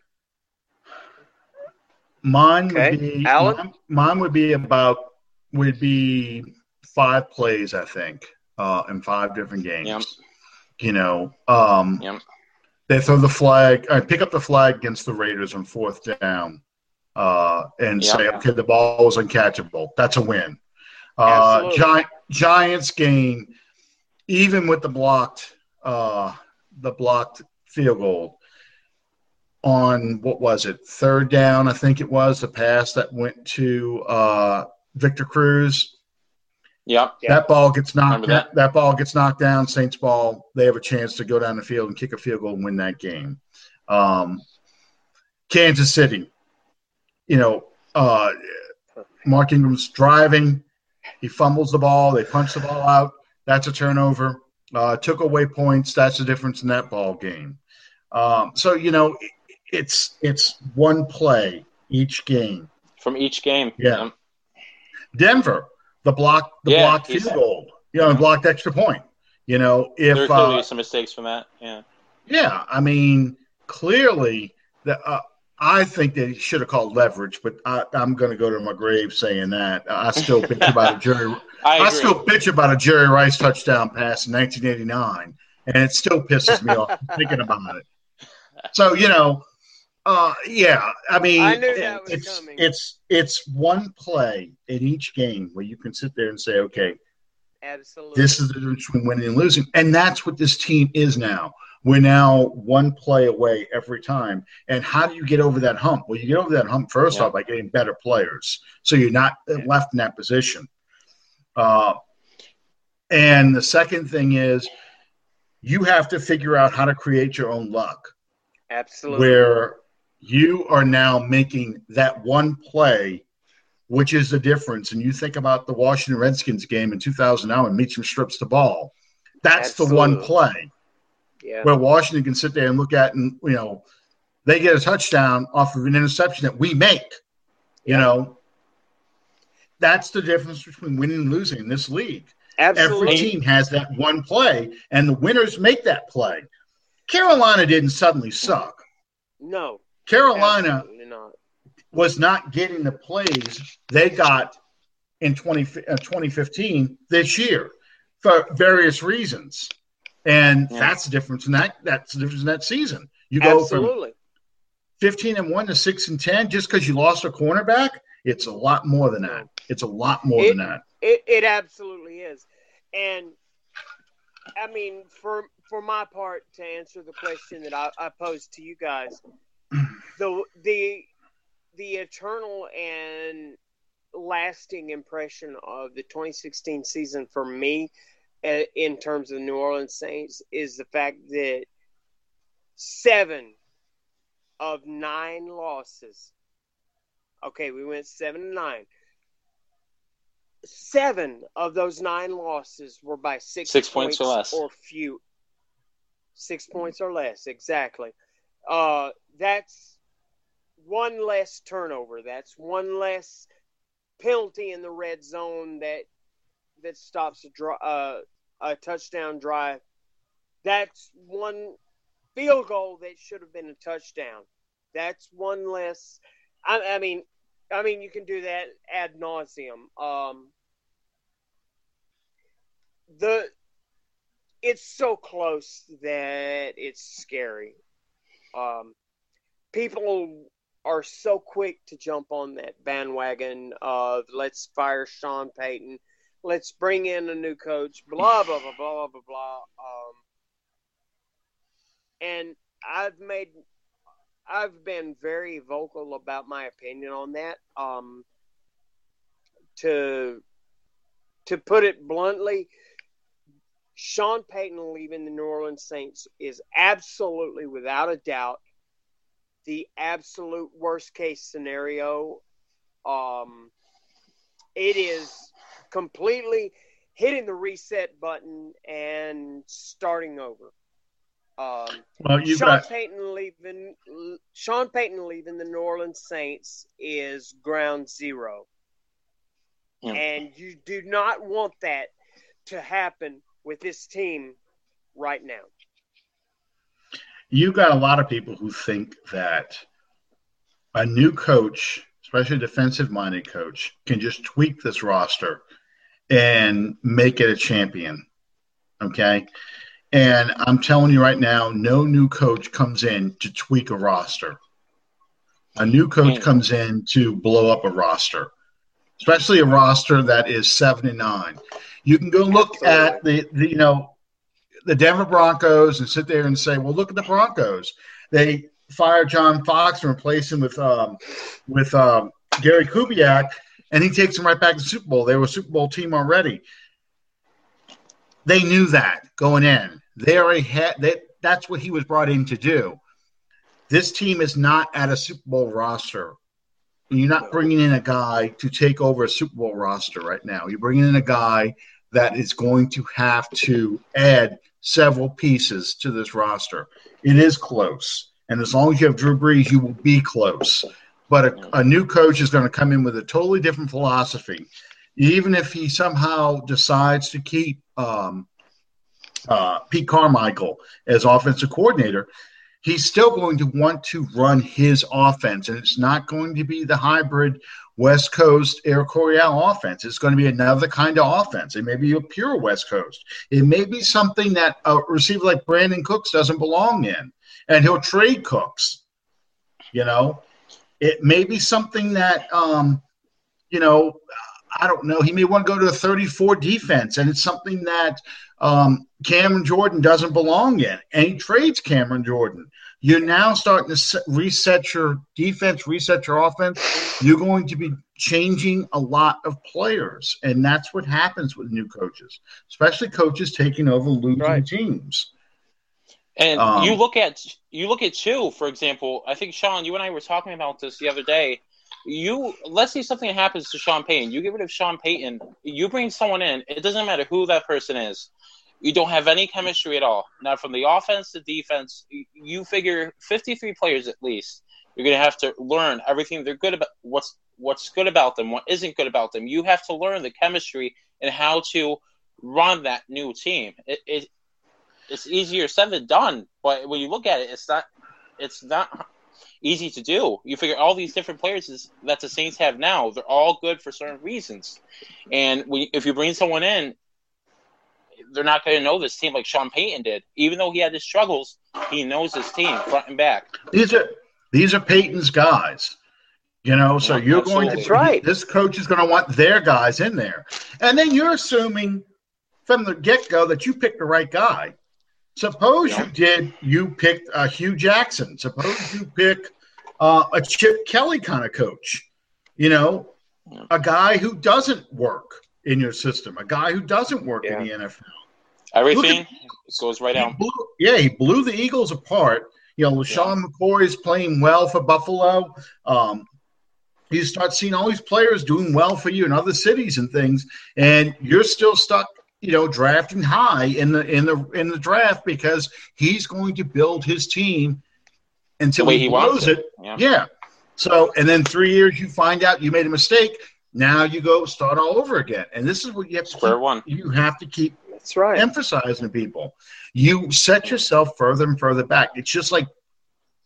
mine Okay. would be Allen? Mine, mine would be about would be five plays, I think, uh, in five different games. Yep. You know, um, Yep. they throw the flag, uh, pick up the flag against the Raiders on fourth down, uh, and Yep. say, okay, the ball was uncatchable. That's a win. Uh, Absolutely. Gi- Giants game, even with the blocked, uh, the blocked field goal on what was it, third down? I think it was the pass that went to uh, Victor Cruz. Yep. Yeah. That ball gets knocked. That. that? ball gets knocked down. Saints ball. They have a chance to go down the field and kick a field goal and win that game. Um, Kansas City. You know, uh, Mark Ingram's driving. He fumbles the ball. They punch the ball out. That's a turnover. Uh, took away points. That's the difference in that ball game. Um, so you know, it, it's it's one play each game. From each game. Yeah. Denver, the block, the Yeah, blocked he's- field goal, you know, the blocked extra point. You know, There if are clearly uh, some mistakes from that. Yeah. yeah, I mean, clearly, the, uh, I think they should have called leverage, but I, I'm going to go to my grave saying that. I still bitch about a Jerry. I I still bitch about a Jerry Rice touchdown pass in 1989, and it still pisses me off thinking about it. So you know, uh, yeah, I mean, I knew that was it's coming. it's it's one play in each game where you can sit there and say, okay, Absolutely. this is the difference between winning and losing, and that's what this team is now. We're now one play away every time. And how do you get over that hump? Well, you get over that hump first Yeah. off by getting better players, so you're not left in that position. Uh, and the second thing is, you have to figure out how to create your own luck, Absolutely. where you are now making that one play, which is the difference. And you think about the Washington Redskins game in 2009 when Meachem strips the ball. That's the one play yeah. where Washington can sit there and look at and you know they get a touchdown off of an interception that we make. You Yeah. know, that's the difference between winning and losing in this league. Absolutely. Every team has that one play, and the winners make that play. Carolina didn't suddenly suck. no. Carolina not. was not getting the plays they got in 20, uh, 2015 this year for various reasons. And yeah. that's the difference in that. That's the difference in that season. You go Absolutely. from fifteen and one to six and ten just because you lost a cornerback. It's a lot more than that. It's a lot more it, than that. It, it absolutely is, and I mean, for for my part, to answer the question that I, I posed to you guys, the the the eternal and lasting impression of the 2016 season for me in terms of the New Orleans Saints is the fact that seven of nine losses. Okay, we went seven to nine. Seven of those nine losses were by six, six points, points or less, or few. Six points or less, exactly. Uh, that's one less turnover. That's one less penalty in the red zone that that stops a, draw, uh, a touchdown drive. That's one field goal that should have been a touchdown. That's one less. I, I mean, I mean, you can do that ad nauseum. Um, the it's so close that it's scary. Um, people are so quick to jump on that bandwagon of let's fire Sean Payton, let's bring in a new coach, blah blah blah blah blah blah. Um, and I've made, I've been very vocal about my opinion on that. Um, to to put it bluntly, Sean Payton leaving the New Orleans Saints is absolutely, without a doubt, the absolute worst case scenario. Um, it is completely hitting the reset button and starting over. Um, well, you Sean got... Payton leaving. Sean Payton leaving the New Orleans Saints is ground zero, yeah. and you do not want that to happen with this team right now you got a lot of people who think that a new coach, especially a defensive minded coach, can just tweak this roster and make it a champion. Okay. And I'm telling you right now, no new coach comes in to tweak a roster. A new coach comes in to blow up a roster, especially a roster that is seven and nine. You can go look at the, the you know the Denver Broncos and sit there and say, well, look at the Broncos. They fired John Fox and replaced him with um, with um, Gary Kubiak, and he takes them right back to the Super Bowl. They were a Super Bowl team already. They knew that going in. They already had that. That's what he was brought in to do. This team is not at a Super Bowl roster. You're not bringing in a guy to take over a Super Bowl roster right now. You're bringing in a guy that is going to have to add several pieces to this roster. It is close. And as long as you have Drew Brees, you will be close. But a, a new coach is going to come in with a totally different philosophy. Even if he somehow decides to keep um, uh, Pete Carmichael as offensive coordinator, he's still going to want to run his offense. And it's not going to be the hybrid West Coast Air Coryell offense. It's going to be another kind of offense. It may be a pure West Coast. It may be something that a receiver like Brandin Cooks doesn't belong in, and he'll trade Cooks. You know, it may be something that, um, you know, I don't know. He may want to go to a 34 defense, and it's something that um, Cameron Jordan doesn't belong in, and he trades Cameron Jordan. You're now starting to reset your defense, reset your offense. You're going to be changing a lot of players, and that's what happens with new coaches, especially coaches taking over losing right. teams. And um, you look at you look at two, for example. I think Sean, you and I were talking about this the other day. You let's see something happens to Sean Payton. You get rid of Sean Payton. You bring someone in. It doesn't matter who that person is you don't have any chemistry at all. Now, from the offense to defense, you figure 53 players at least. You're going to have to learn everything they're good about. What's what's good about them, what isn't good about them. You have to learn the chemistry and how to run that new team. It, it it's easier said than done, but when you look at it, it's not it's not easy to do. You figure all these different players that the Saints have now, they're all good for certain reasons, and when, if you bring someone in they're not going to know this team like Sean Payton did. Even though he had his struggles, he knows his team front and back. These are these are Payton's guys. You know, so Yeah, you're absolutely. going to That's right. this coach is going to want their guys in there. And then you're assuming from the get-go that you picked the right guy. Suppose Yeah. you did you picked uh, Hue Jackson. Suppose you pick uh, a Chip Kelly kind of coach. You know, Yeah. a guy who doesn't work in your system, a guy who doesn't work in the NFL. Everything goes right out. blew, yeah, he blew the Eagles apart. You know, LeSean McCoy is playing well for Buffalo. Um, you start seeing all these players doing well for you in other cities and things, and you're still stuck, you know, drafting high in the in the in the draft because he's going to build his team until he, he blows it. it. Yeah. Yeah. So, and then three years you find out you made a mistake. Now you go start all over again, and this is what you have to Square keep, one. you have to keep That's right. emphasizing to people. You set yourself further and further back. It's just like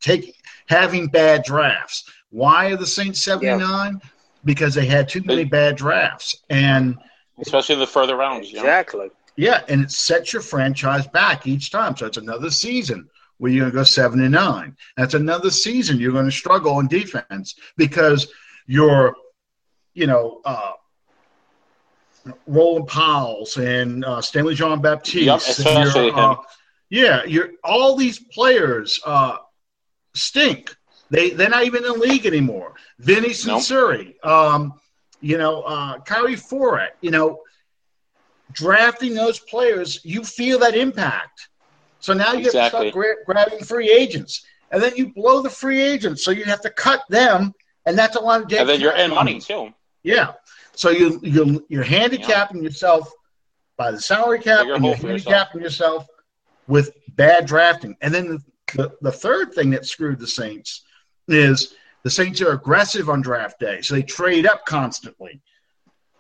taking having bad drafts. Why are the Saints 79? Because they had too many bad drafts. And Especially in the further rounds. You know? Exactly. yeah, and it sets your franchise back each time. So it's another season where you're going to go seven and nine. That's another season you're going to struggle in defense because you're, you know, uh, Ronald Powell's and uh, Stanley Jean-Baptiste. Yep, especially you're, uh, him. yeah, you're all these players uh, stink. They they're not even in the league anymore. Vinny Nope. Um, you know, uh, Khairi Fortt, you know, drafting those players, you feel that impact. So now you have to Exactly. start gra- grabbing free agents, and then you blow the free agents, so you have to cut them, and that's a lot of dead And then you're in money too. yeah. So you you you're handicapping yourself by the salary cap, and you're for yourself. handicapping yourself with bad drafting. And then the, the, the third thing that screwed the Saints is the Saints are aggressive on draft day, so they trade up constantly.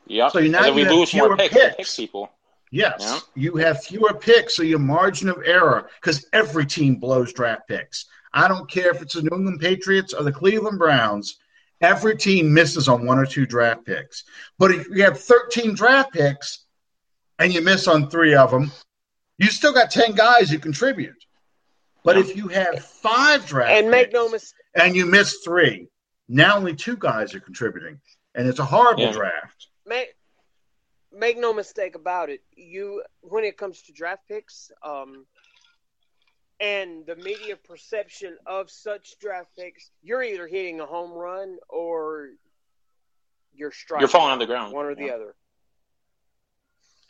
Yeah. So you- now and then we you have lose more fewer picks. to Pick picks. people. Yes, Yeah. you have fewer picks, so your margin of error, because every team blows draft picks. I don't care if it's the New England Patriots or the Cleveland Browns. Every team misses on one or two draft picks. But if you have 13 draft picks and you miss on three of them, you still got 10 guys who contribute. But Yeah. if you have five draft And make picks no mistake. And you miss three, now only two guys are contributing. And it's a horrible Yeah. draft. make make no mistake about it. You when it comes to draft picks, um, and the media perception of such draft picks, you're either hitting a home run or you're striking. You're falling on the ground. one or the other.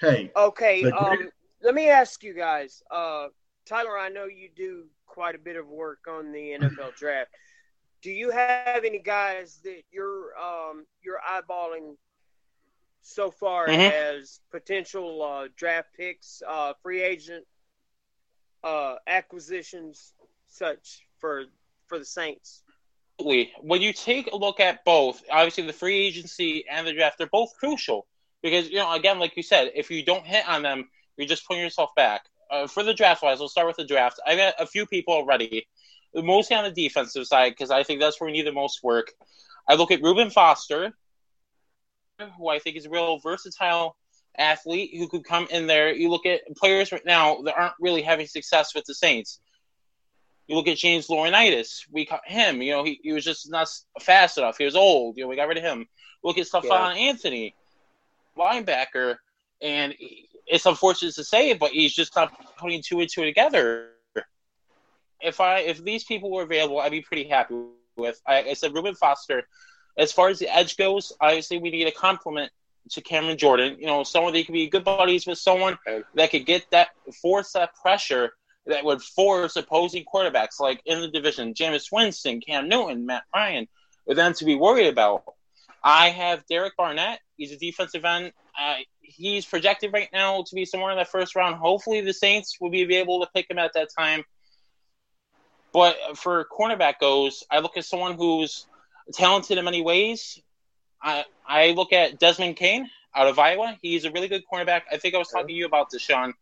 Hey, Okay, The um, let me ask you guys. Uh, Tyler, I know you do quite a bit of work on the NFL draft. Do you have any guys that you're um, you're eyeballing so far Mhm. as potential uh, draft picks, uh, free agent uh, acquisitions, such for for the Saints? Absolutely. When you take a look at both, obviously the free agency and the draft, they're both crucial because you know, again, like you said, if you don't hit on them, you're just putting yourself back. Uh, for the draft wise, we'll start with the draft. I got a few people already, mostly on the defensive side because I think that's where we need the most work. I look at Reuben Foster, who I think is a real versatile athlete who could come in there. You look at players right now that aren't really having success with the Saints. You look at James Laurinaitis. We cut him. You know, he, he was just not fast enough. He was old. You know, we got rid of him. Look at Stephone Yeah. Anthony, linebacker, and it's unfortunate to say, but he's just not putting two and two together. If I if these people were available, I'd be pretty happy with. I, I said Reuben Foster. As far as the edge goes, obviously we need a compliment to Cameron Jordan. You know, someone that could be good buddies with someone that could get that force that pressure that would force opposing quarterbacks like in the division, Jameis Winston, Cam Newton, Matt Ryan, for them to be worried about. I have Derek Barnett. He's a defensive end. Uh, he's projected right now to be somewhere in the first round. Hopefully, the Saints will be able to pick him at that time. But for cornerback goes, I look at someone who's talented in many ways. I I look at Desmond King out of Iowa. He's a really good cornerback. I think I was talking to you about this, Sean.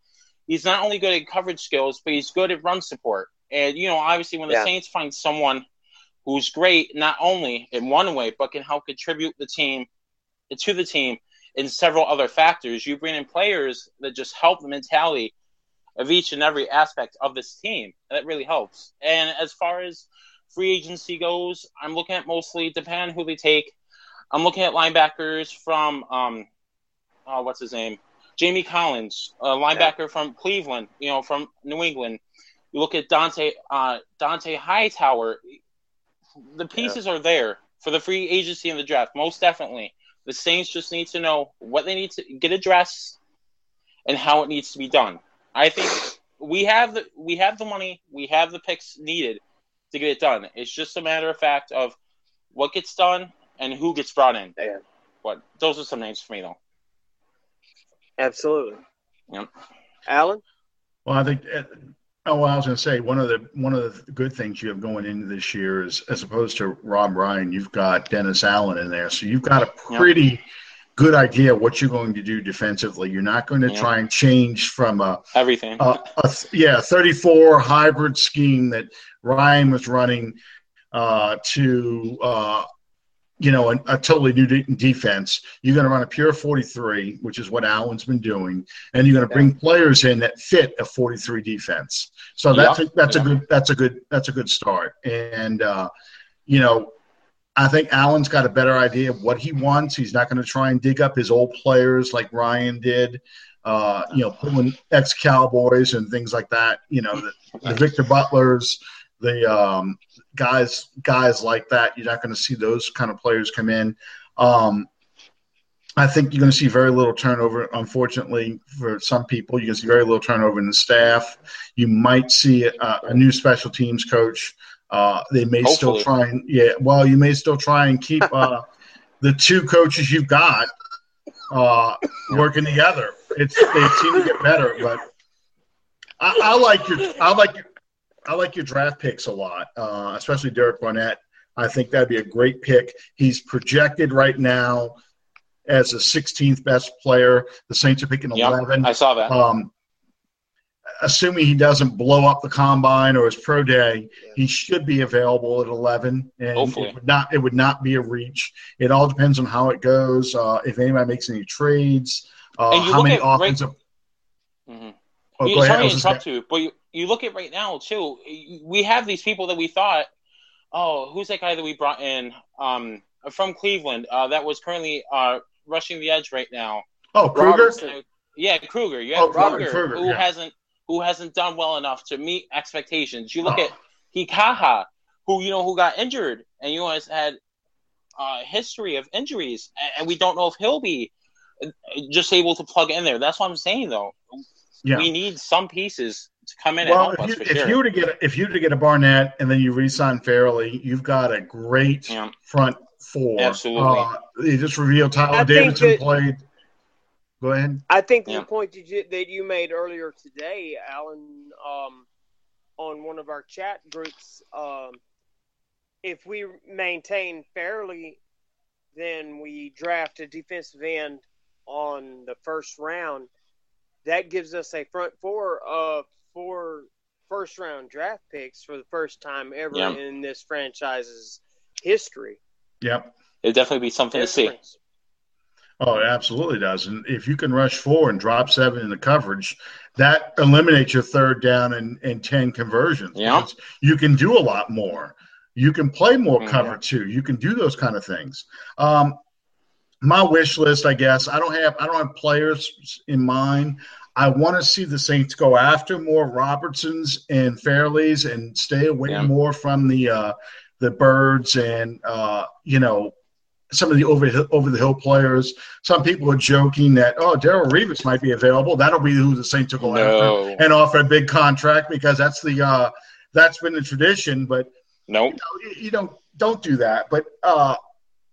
He's not only good at coverage skills, but he's good at run support. And you know, obviously, when the Yeah. Saints find someone who's great not only in one way but can help contribute the team to the team in several other factors. You bring in players that just help the mentality of each and every aspect of this team. And that really helps. And as far as free agency goes, I'm looking at mostly depending who they take. I'm looking at linebackers from um, oh, what's his name, Jamie Collins, a linebacker yeah. from Cleveland, you know, from New England. You look at Dante uh, Dont'a Hightower. The pieces yeah. are there for the free agency and the draft, most definitely. The Saints just need to know what they need to get addressed and how it needs to be done. I think we have the we have the money, we have the picks needed to get it done. It's just a matter of fact of what gets done and who gets brought in. Yeah. But those are some names for me, though. Absolutely. Yep. Allen. Well, I think. Uh, oh, well, I was going to say one of the one of the good things you have going into this year is, as opposed to Rob Ryan, you've got Dennis Allen in there, so you've got a pretty yep. Good idea what you're going to do defensively. You're not going to yep. try and change from a everything. A, a, yeah, 34 hybrid scheme that Ryan was running uh, to uh, you know, a, a totally new de- defense. You're going to run a pure 43, which is what Allen's been doing, and you're going to bring players in that fit a 43 defense. So that's yeah. a, that's yeah. a good that's a good that's a good start. And uh, you know, I think Allen's got a better idea of what he wants. He's not going to try and dig up his old players like Ryan did. Uh, you know, pulling ex Cowboys and things like that. You know, the, the Victor Butlers, the um, guys guys like that. You're not going to see those kind of players come in. Um, I think you're going to see very little turnover. Unfortunately, for some people, you're going to see very little turnover in the staff. You might see a, a new special teams coach. Uh, they may Hopefully. still try and yeah. Well, you may still try and keep uh, the two coaches you've got uh, working together. It's they seem to get better, but I, I like your I like your I like your draft picks a lot, uh, especially Derek Barnett. I think that'd be a great pick. He's projected right now as the 16th best player. The Saints are picking yep, 11. I saw that. Um, assuming he doesn't blow up the combine or his pro day, he should be available at 11. And Hopefully. it would not it would not be a reach. It all depends on how it goes. Uh, if anybody makes any trades, uh, how many offensive. Right... Mm-hmm. Oh, go sorry to interrupt you, but you, you look at right now too. We have these people that we thought, oh, who's that guy that we brought in um, from Cleveland uh, that was currently uh, rushing the edge right now? Oh, Kruger. Yeah, Kruger. You have oh, Kruger, Kruger, who yeah. hasn't who hasn't done well enough to meet expectations. You look oh. at Kikaha, who you know who got injured, and you know has had a history of injuries, and we don't know if he'll be uh, just able to plug in there. That's what I'm saying, though. Yeah. We need some pieces to come in well, if you, if sure. you were to get if you were to get a Barnett and then you re-sign Fairley, you've got a great yeah. front four. Absolutely. Uh, you just revealed Tyler I Davison that, played. Go ahead. I think yeah. the point that you, that you made earlier today, Allen, um, on one of our chat groups, um, if we maintain Fairley, then we draft a defensive end on the first round. That gives us a front four of four first round draft picks for the first time ever yeah. in this franchise's history. Yep. It'd definitely be something to see. Oh, it absolutely does. And if you can rush four and drop seven in the coverage, that eliminates your third down and, and 10 conversions. Yeah. You can do a lot more. You can play more mm-hmm. cover too. You can do those kind of things. Um, my wish list, I guess, I don't have I don't have players in mind. I want to see the Saints go after more Robertsons and Fairleys and stay away yeah. more from the uh, the Byrds and uh, you know some of the over over the hill players. Some people are joking that oh Darrelle Revis might be available. That'll be who the Saints will go no. after and offer a big contract because that's the uh, that's been the tradition. But no, nope. you, know, you, don't don't do that. But uh,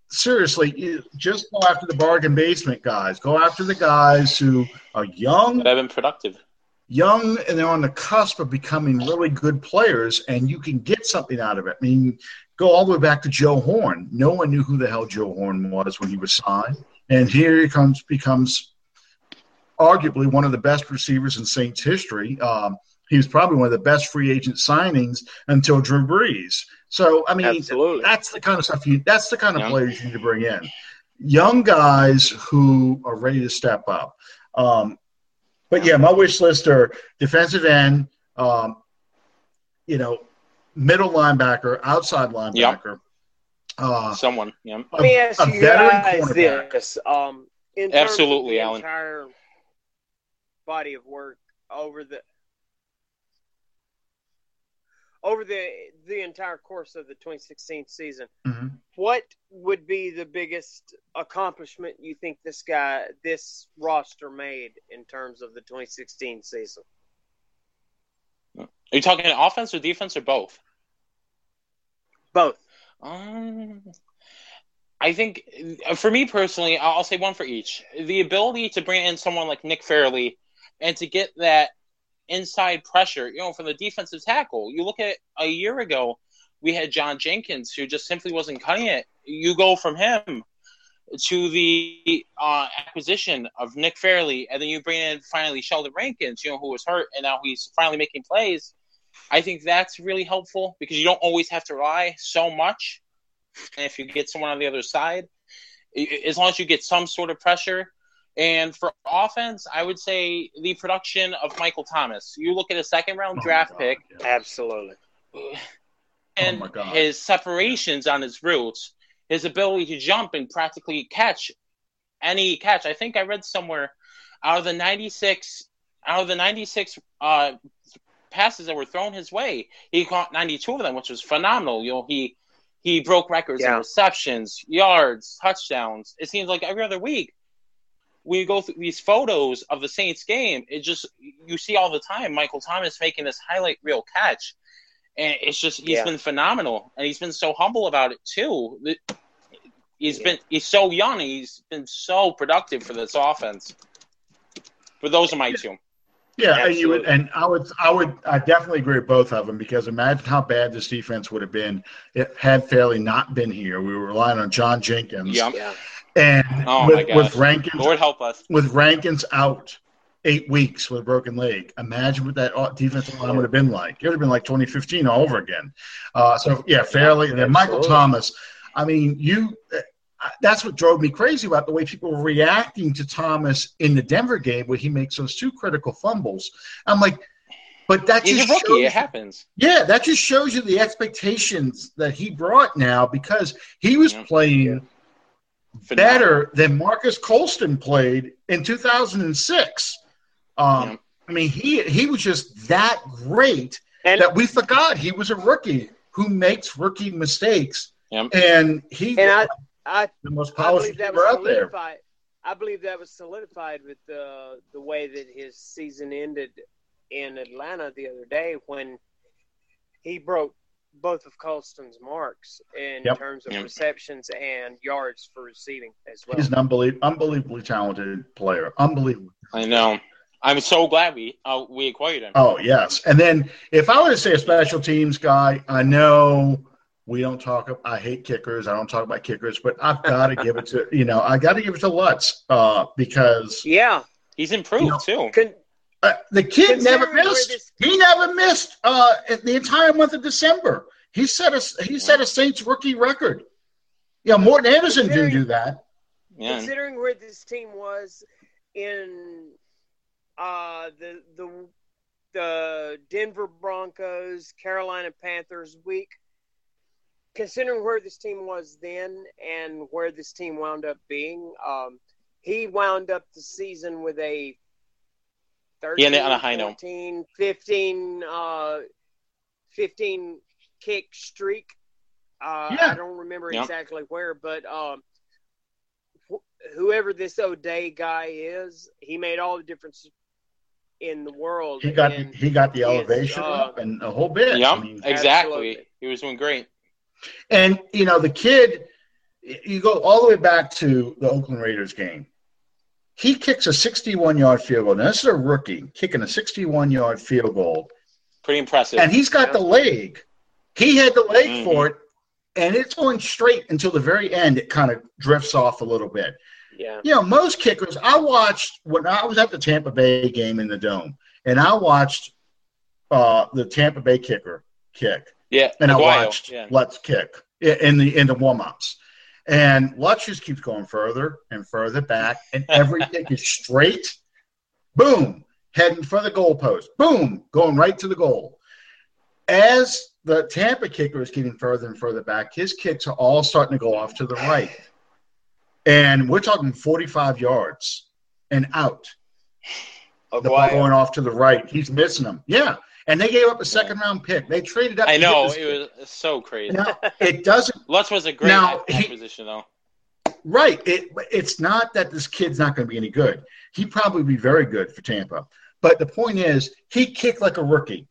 seriously, you just go after the bargain basement guys. Go after the guys who are young, that have been productive, young, and they're on the cusp of becoming really good players, and you can get something out of it. I mean, go all the way back to Joe Horn. No one knew who the hell Joe Horn was when he was signed, and here he comes becomes arguably one of the best receivers in Saints history. Um, he was probably one of the best free agent signings until Drew Brees. So I mean, Absolutely. that's the kind of stuff you. That's the kind of players you need to bring in. young guys who are ready to step up. Um, but yeah, my wish list are defensive end, um, you know, middle linebacker, outside linebacker. Uh, Someone, yeah. Let me ask a, you guys this: um, Absolutely, Allen. Entire body of work over the over the the entire course of the 2016 season, mm-hmm. what would be the biggest accomplishment you think this guy, this roster made in terms of the 2016 season? Are you talking offense or defense or both? Both. Um, I think for me personally, I'll say one for each. The ability to bring in someone like Nick Fairley and to get that inside pressure, you know, from the defensive tackle. You look at a year ago, we had John Jenkins who just simply wasn't cutting it. You go from him to the uh, acquisition of Nick Fairley, and then you bring in finally Sheldon Rankins, you know, who was hurt, and now he's finally making plays. I think that's really helpful because you don't always have to rely so much. And if you get someone on the other side, as long as you get some sort of pressure, and for offense, I would say the production of Michael Thomas. You look at a second round oh draft pick. Absolutely. And oh his separations on his routes, his ability to jump and practically catch any catch. I think I read somewhere out of the 96 out of the 96 uh, passes that were thrown his way, he caught 92 of them, which was phenomenal. You know, he he broke records yeah. in receptions, yards, touchdowns. It seems like every other week we go through these photos of the Saints game, it just you see all the time Michael Thomas making this highlight reel catch, and it's just he's yeah. been phenomenal, and he's been so humble about it too. He's yeah. been he's so young, he's been so productive for this offense. For those are my two. Yeah, and you would, and I would, I would, I definitely agree with both of them because imagine how bad this defense would have been if had Fairley not been here. We were relying on John Jenkins. Yep. Yeah. And oh with, with Rankins, Lord help us. With Rankins out eight weeks with a broken leg, imagine what that defensive line would have been like. It would have been like 2015 all over again. Uh, so yeah, Fairley and then Michael Thomas. I mean, you. That's what drove me crazy about the way people were reacting to Thomas in the Denver game where he makes those two critical fumbles. I'm like, but that He's just a rookie. Shows, it happens. Yeah, that just shows you the expectations that he brought now because he was yeah. playing better than Marques Colston played in 2006. Um, yeah. I mean, he he was just that great and, that we forgot he was a rookie who makes rookie mistakes. Yeah. And he and I, I the most polished receiver out there. I believe that was solidified with the the way that his season ended in Atlanta the other day when he broke both of Colston's marks in yep. terms of yep. receptions and yards for receiving as well. He's an unbelievably, unbelievably talented player. Unbelievable. I know. I'm so glad we uh, we acquired him. Oh yes, and then if I were to say a special teams guy, I know we don't talk. I hate kickers. I don't talk about kickers, but I've got to give it to you know I got to give it to Lutz uh, because yeah, he's improved you know, too. Con- uh, the kid never missed. This- he never missed uh, the entire month of December. He set a he set a Saints rookie record. Yeah, Morten Andersen didn't do that. Yeah. Considering where this team was in uh, the the the Denver Broncos, Carolina Panthers week, considering where this team was then and where this team wound up being, um, he wound up the season with a 13, yeah, on a high 14, note. 15, uh, 15 kick streak. Uh, yeah. I don't remember yeah. exactly where, but um, wh- whoever this O'Day guy is, he made all the difference in the world. He got the, he got the elevation uh, up and a whole bit. Yeah, I mean, exactly. Absolutely. He was doing great. And you know the kid, you go all the way back to the Oakland Raiders game. He kicks a 61 yard field goal. Now, this is a rookie kicking a 61 yard field goal. Pretty impressive. And he's got yeah. the leg. He had the leg mm-hmm. for it, and it's going straight until the very end. It kind of drifts off a little bit. Yeah. You know, most kickers, I watched when I was at the Tampa Bay game in the Dome, and I watched uh, the Tampa Bay kicker kick. Yeah. And I watched yeah. Lutz Kick in the in the warm ups. And Lutz just keeps going further and further back, and every kick is straight. Boom, heading for the goalpost. Boom, going right to the goal. As the Tampa kicker is getting further and further back, his kicks are all starting to go off to the right. And we're talking 45 yards and out. Oh, The ball going off to the right. He's missing them. Yeah. And they gave up a second round pick. They traded up. I know it was so crazy. Now, it doesn't Lutz was a great Now, he- though. Right. It it's not that this kid's not going to be any good. He'd probably be very good for Tampa. But the point is, he kicked like a rookie.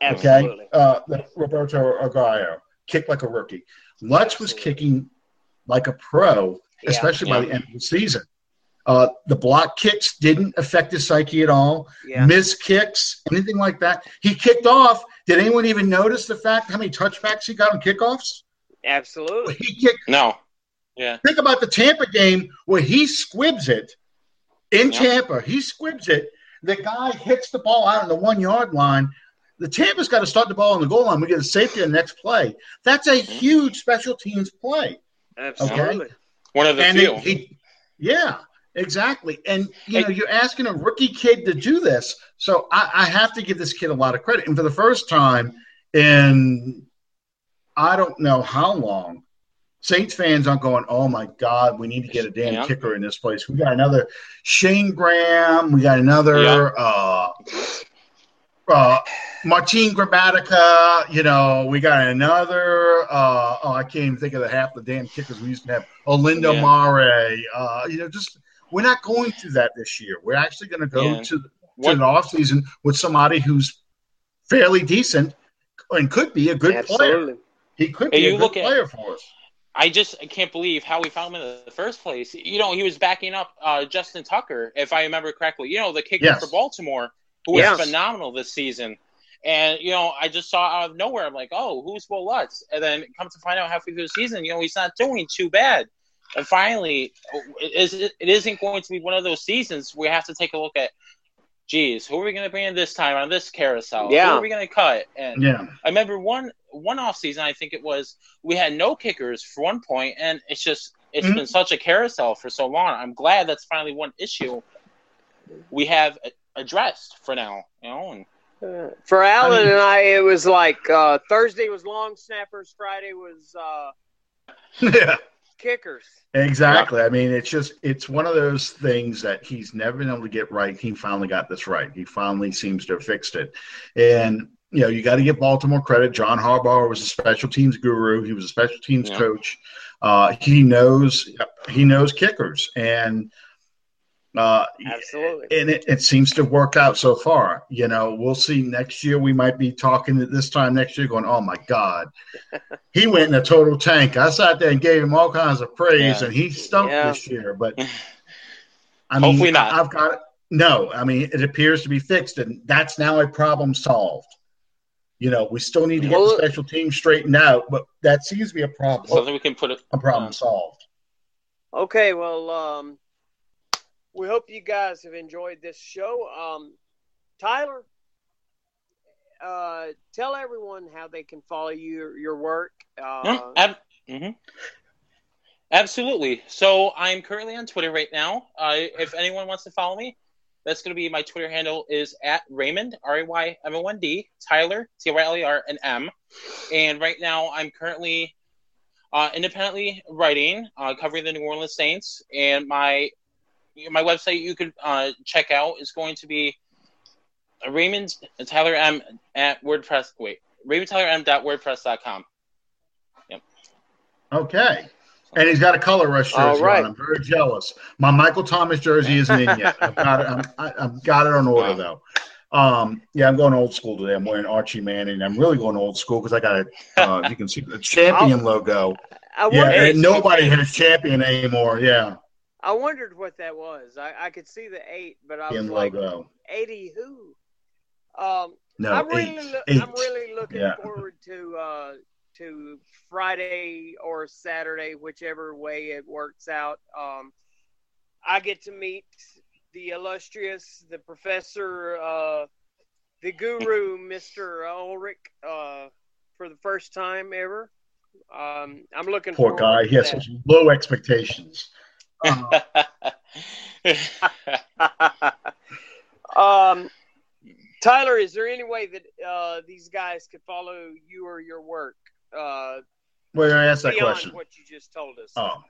Absolutely. Okay. Uh, Roberto Aguayo kicked like a rookie. Lutz was kicking like a pro, Yeah. especially by Yeah. the end of the season. Uh, the block kicks didn't affect his psyche at all. Yeah. Miss kicks, anything like that. He kicked off. Did anyone even notice the fact how many touchbacks he got on kickoffs? Absolutely. He kicked No. Yeah. Think about the Tampa game where he squibs it in Yeah. Tampa. He squibs it. The guy hits the ball out on the one yard line. The Tampa's got to start the ball on the goal line. We get a safety on the next play. That's a Mm-hmm. huge special teams play. Absolutely. One of the and few. it- he, yeah, exactly. And you know, you're asking a rookie kid to do this, so I, I have to give this kid a lot of credit. And for the first time in I don't know how long, Saints fans aren't going, "Oh my God, we need to get a damn Yeah. kicker in this place." We got another Shayne Graham. We got another Yeah. uh, uh, Martin Gramatica. You know, we got another. Uh, oh, I can't even think of the half the damn kickers we used to have. Olindo Yeah. Mare. Uh, you know, just we're not going through that this year. We're actually going to go Yeah. to, to What- the off season with somebody who's fairly decent and could be a good player. He could Hey, be a good look at- player for us. I just I can't believe how we found him in the first place. You know, he was backing up uh, Justin Tucker, if I remember correctly. You know, the kicker Yes. for Baltimore, who was phenomenal this season. And you know, I just saw out of nowhere, I'm like, oh, who's Will Lutz? And then come to find out halfway through the season, you know, he's not doing too bad. And finally, it, is, it isn't going to be one of those seasons we have to take a look at, geez, who are we going to bring in this time on this carousel? Yeah. Who are we going to cut? And Yeah. I remember one one off season. I think it was we had no kickers for one point, and it's just it's Mhm. been such a carousel for so long. I'm glad that's finally one issue we have addressed for now. You know, and Uh, for Allen I mean- and I, it was like uh, Thursday was long snappers, Friday was uh, yeah. Kickers. Exactly. I mean, it's just it's one of those things that he's never been able to get right. He finally got this right. He finally seems to have fixed it. And you know, you got to give Baltimore credit. John Harbaugh was a special teams guru. He was a special teams Yeah. coach. Uh, he knows he knows kickers, and uh, Absolutely. and it, it seems to work out so far. You know, we'll see next year. We might be talking at this time next year, going, "Oh my God, he went in a total tank." I sat there and gave him all kinds of praise, Yeah. and he stunk Yeah. this year. But I mean, Hopefully not. I- I've got it. No, I mean, it appears to be fixed, and that's now a problem solved. You know, we still need to get Well- the special team straightened out, but that seems to be a problem. something we can put it. A problem solved. Okay, well, um, we hope you guys have enjoyed this show. Um, Tyler, uh, tell everyone how they can follow your your work. Uh, ab- mhm. Absolutely. So I'm currently on Twitter right now. Uh, if anyone wants to follow me, that's going to be my Twitter handle is at Raymond R A Y M O N D Tyler T Y L E R and M. And right now I'm currently uh, independently writing, uh, covering the New Orleans Saints, and my my website you could uh, check out is going to be Raymond Tyler M at WordPress. Wait, Raymond Tyler M dot WordPress.com. Yep. Okay. And he's got a color rush jersey All right. on. I'm very jealous. My Michael Thomas jersey isn't in yet. I've got it. I'm, I, I've got it on order Wow. though. Um, yeah, I'm going old school today. I'm wearing Archie Manning. I'm really going old school because I got a, uh, you can see the champion logo. I Yeah, and nobody has champion anymore. Yeah, I wondered what that was. I, I could see the eight, but I was like, logo. eighty who? Um, No, I'm really, eight. loo- eight. I'm really looking Yeah. forward to uh, to Friday or Saturday, whichever way it works out. Um, I get to meet the illustrious, the professor, uh, the guru, Mister Ulrich, uh, for the first time ever. Um, I'm looking. Poor guy. He has low expectations. Uh, um, Tyler, is there any way that uh, these guys could follow you or your work? Uh, well, I asked that question. What you just told us. Oh,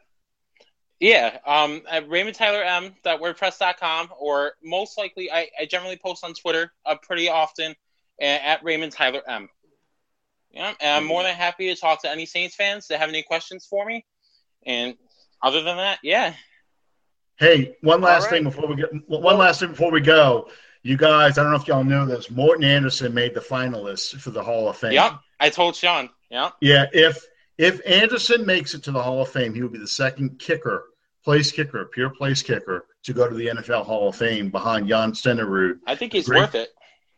Yeah, um, at RaymondTylerM.wordpress.com, or most likely, I, I generally post on Twitter uh, pretty often at, at Raymond Tyler M. Yeah, and I'm more than happy to talk to any Saints fans that have any questions for me. And other than that, yeah. Hey, one last right. thing before we get one last thing before we go. You guys, I don't know if y'all know this. Morten Andersen made the finalists for the Hall of Fame. Yep, I told Sean. Yeah. Yeah, if if Andersen makes it to the Hall of Fame, he will be the second kicker, place kicker, pure place kicker to go to the NFL Hall of Fame behind Jan Stenerud. I think he's Great. worth it.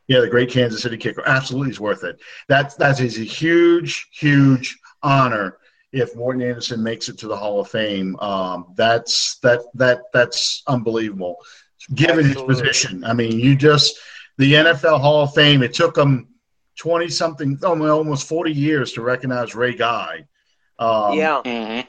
Yeah, the great Kansas City kicker. Absolutely is worth it. That's that is a huge, huge honor if Morten Andersen makes it to the Hall of Fame. Um, that's that that that's unbelievable. Given Absolutely. his position. I mean, you just the NFL Hall of Fame, it took them twenty something almost forty years to recognize Ray Guy. Um, yeah. hmm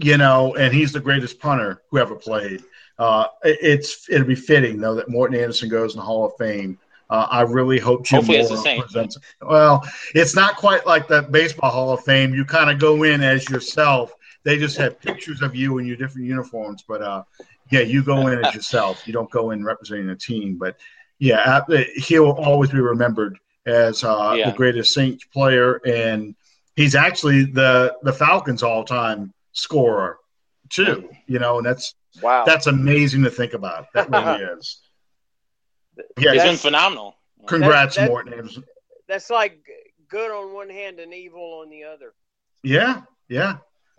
you know, and he's the greatest punter who ever played. Uh, it- it's it'll be fitting though that Morten Andersen goes in the Hall of Fame. Uh, I really hope Jim Hopefully it's the same. presents. Well, it's not quite like the baseball Hall of Fame. You kind of go in as yourself. They just have pictures of you in your different uniforms, but uh, yeah, you go in as yourself. You don't go in representing a team. But yeah, uh, he'll always be remembered as uh, Yeah. the greatest Saints player, and he's actually the the Falcons' all time scorer too. You know, and that's Wow. that's amazing to think about. That really is. Yeah, He's been phenomenal. congrats, that- Morten That's like good on one hand and evil on the other. Yeah, yeah.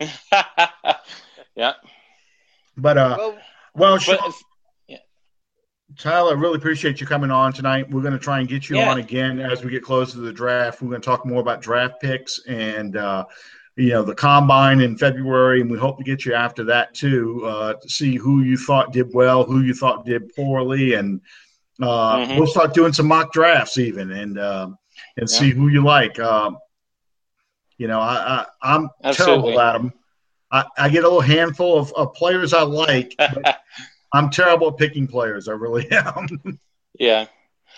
yeah. But uh, Well, well, But Sean, Tyler, I really appreciate you coming on tonight. We're going to try and get you Yeah. on again as we get closer to the draft. We're going to talk more about draft picks and uh, you know the combine in February, and we hope to get you after that too uh, to see who you thought did well, who you thought did poorly, and uh, Mhm. we'll start doing some mock drafts even and um and Yeah. see who you like. Um, you know, I, I I'm Absolutely. terrible at them. I, I get a little handful of, of players I like. I'm terrible at picking players. I really am. yeah.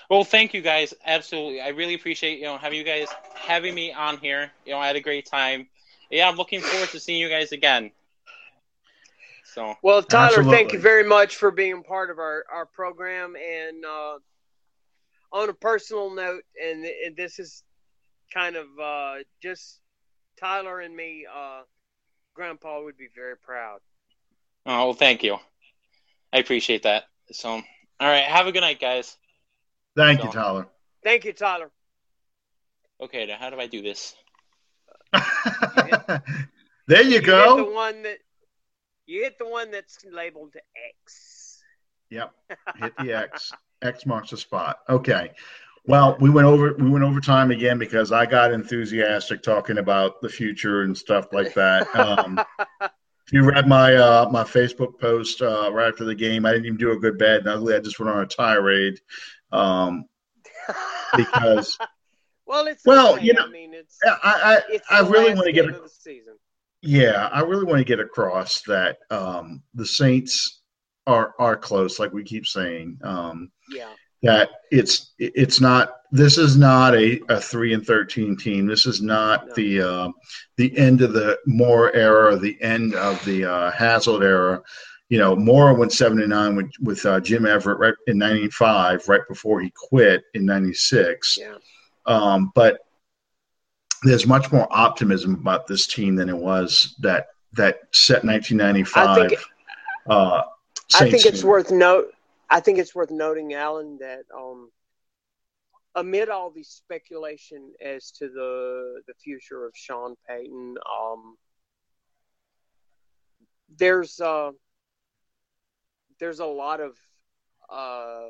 Well, thank you guys. Absolutely. I really appreciate, you know, having you guys having me on here. You know, I had a great time. Yeah, I'm looking forward to seeing you guys again. So, well, Tyler, thank you very much for being part of our, our program. And uh, on a personal note, and, and this is kind of uh, just Tyler and me, uh, Grandpa would be very proud. oh, well, thank you. I appreciate that. So, all right. Have a good night, guys. Thank you, Tyler. Thank you, Tyler. Okay, now how do I do this? there you You hit the go. one that you hit the one that's labeled X. Yep. Hit the X. X marks the spot. Okay. Well, we went over we went over time again because I got enthusiastic talking about the future and stuff like that. Um, if you read my uh, my Facebook post uh, right after the game, I didn't even do a good bad and ugly. I just went on a tirade um, because well, it's Well, okay. you know, I mean, it's I it's I, I really want to get a, the season. Yeah, I really want to get across that um, the Saints are are close, like we keep saying. Um, Yeah, that it's it's not. This is not a, a three and thirteen team. This is not No. the uh, the end of the Mora era, the end of the uh, Haslett era. You know, Mora went seven and nine with with uh, Jim Everett right in '95, right before he quit in '96. yeah. Um, but there's much more optimism about this team than it was that that set 1995. I think- uh, I think it's team. worth note. I think it's worth noting, Allen, that um, amid all the speculation as to the the future of Sean Payton, um, there's uh, there's a lot of uh,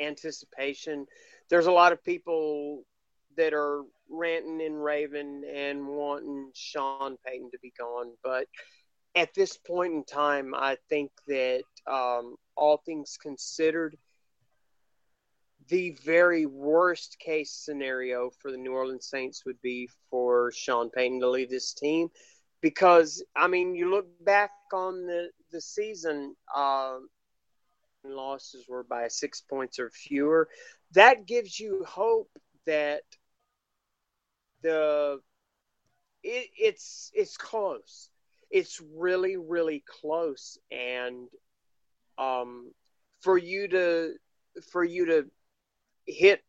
anticipation. There's a lot of people that are ranting and raving and wanting Sean Payton to be gone, but at this point in time, I think that um, all things considered, the very worst case scenario for the New Orleans Saints would be for Sean Payton to leave this team. Because I mean you look back on the the season uh, losses were by six points or fewer. That gives you hope that the it, it's it's close it's really really close and um for you to for you to hit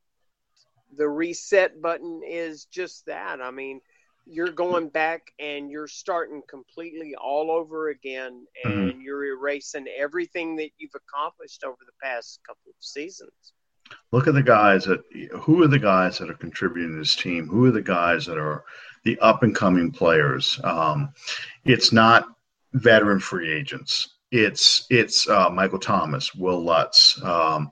the reset button is just that. I mean, you're going back and you're starting completely all over again and mm-hmm. you're erasing everything that you've accomplished over the past couple of seasons. Look at the guys that who are the guys that are contributing to this team? Who are the guys that are the up and coming players? Um, it's not veteran free agents. It's it's uh, Michael Thomas, Will Lutz, um,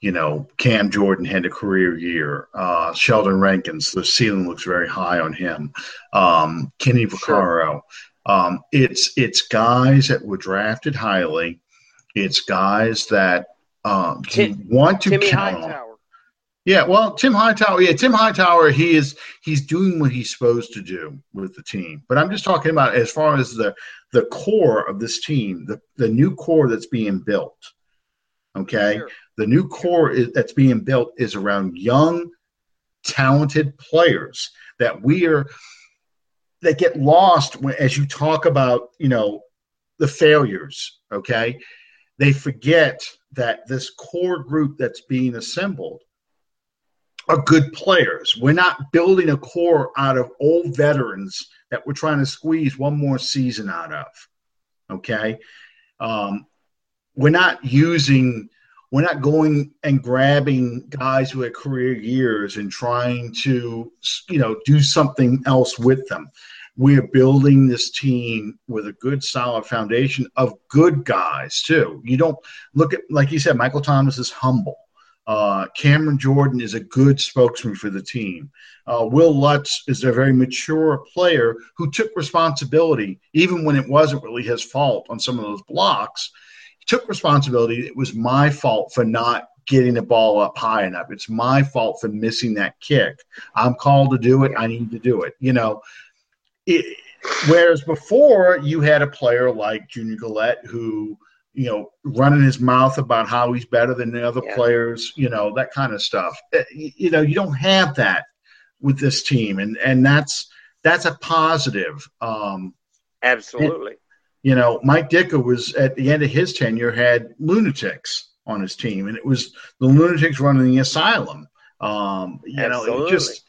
you know, Cam Jordan had a career year. Uh, Sheldon Rankins, the ceiling looks very high on him. Um, Kenny Vaccaro. Sure. Um, it's it's guys that were drafted highly. It's guys that um, Tim, want to Timmy count Hightower. on. Yeah, well, Tim Hightower. Yeah, Tim Hightower. He is he's doing what he's supposed to do with the team. But I'm just talking about as far as the the core of this team, the the new core that's being built. Okay, sure. The new core is, that's being built is around young, talented players that we are that get lost when, as you talk about, you know, the failures. Okay, they forget that this core group that's being assembled are good players. We're not building a core out of old veterans that we're trying to squeeze one more season out of. Okay. Um, we're not using we're not going and grabbing guys who career years and trying to you know do something else with them we're building this team with a good solid foundation of good guys too you don't look at like you said michael thomas is humble uh, Cameron Jordan is a good spokesman for the team. Uh, Will Lutz is a very mature player who took responsibility, even when it wasn't really his fault on some of those blocks He took responsibility. It was my fault for not getting the ball up high enough. It's my fault for missing that kick. I'm called to do it. I need to do it. You know, it, whereas before you had a player like Junior Galette who, you know, running his mouth about how he's better than the other yeah. players, you know, that kind of stuff. Eh, you know, you don't have that with this team, and and that's that's a positive. Um, Absolutely. You know, Mike Ditka was at the end of his tenure had lunatics on his team, and it was the lunatics running the asylum. Um, you Absolutely. know, it just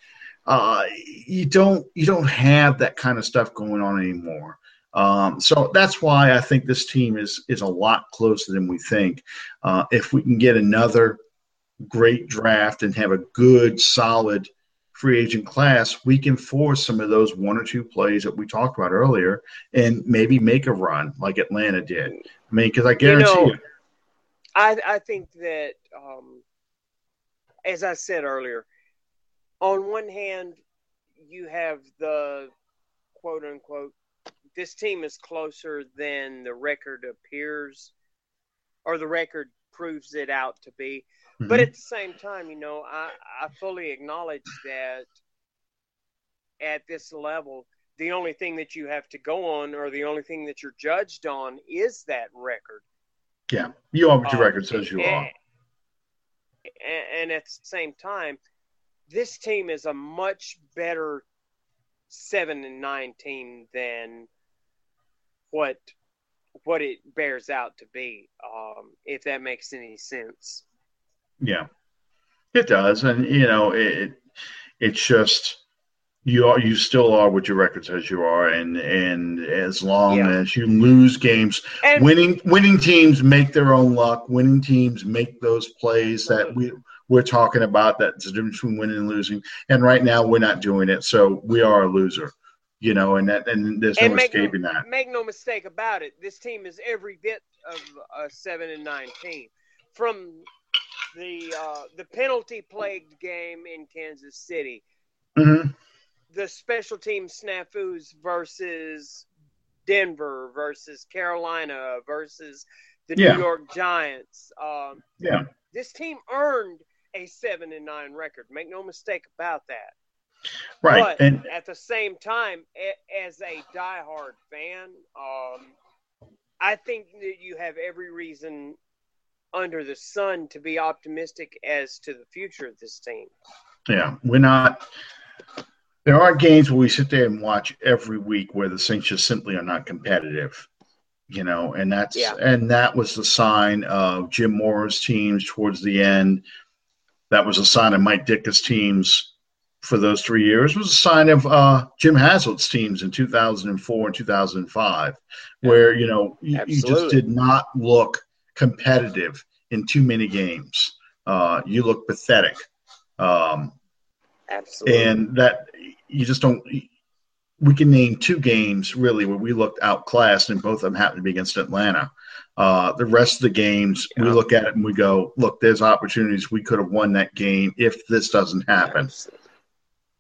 uh, you don't you don't have that kind of stuff going on anymore. Um, so that's why I think this team is is a lot closer than we think. Uh, if we can get another great draft and have a good, solid free agent class, we can force some of those one or two plays that we talked about earlier and maybe make a run like Atlanta did. I mean, because I guarantee you, know, you. I, I think that, um, as I said earlier, on one hand, you have the quote unquote, this team is closer than the record appears or the record proves it out to be. Mm-hmm. But at the same time, you know, I, I fully acknowledge that at this level, the only thing that you have to go on or the only thing that you're judged on is that record. Yeah, you are what your um, record says you and, are. And at the same time, this team is a much better seven and nine team than what what it bears out to be. Um, if that makes any sense. Yeah, it does, and you know it. It's just you are you still are what your record says you are, and and as long yeah. as you lose games, and, winning winning teams make their own luck. Winning teams make those plays that we we're talking about. that the difference between winning and losing. And right now, we're not doing it, so we are a loser. You know, and that and there's no and escaping no, that. Make no mistake about it. This team is every bit of a seven and nine team. From the uh, the penalty plagued game in Kansas City. Mm-hmm. The special team snafus versus Denver versus Carolina versus the yeah. New York Giants. Um, yeah, this team earned a seven and nine record. Make no mistake about that. Right, But and at the same time, as a diehard fan, um, I think that you have every reason under the sun to be optimistic as to the future of this team. yeah, we're not. There are games where we sit there and watch every week where the Saints just simply are not competitive. You know, and that's Yeah. and that was the sign of Jim Mora's teams towards the end. That was a sign of Mike Ditka's teams for those three years. It was a sign of uh, Jim Haslett's teams in 2004 and 2005, where you know you, you just did not look competitive in too many games. Uh, you look pathetic. Um, Absolutely. and that you just don't. We can name two games really where we looked outclassed, and both of them happened to be against Atlanta. Uh, the rest of the games, we look at it and we go, "Look, there's opportunities we could have won that game if this doesn't happen."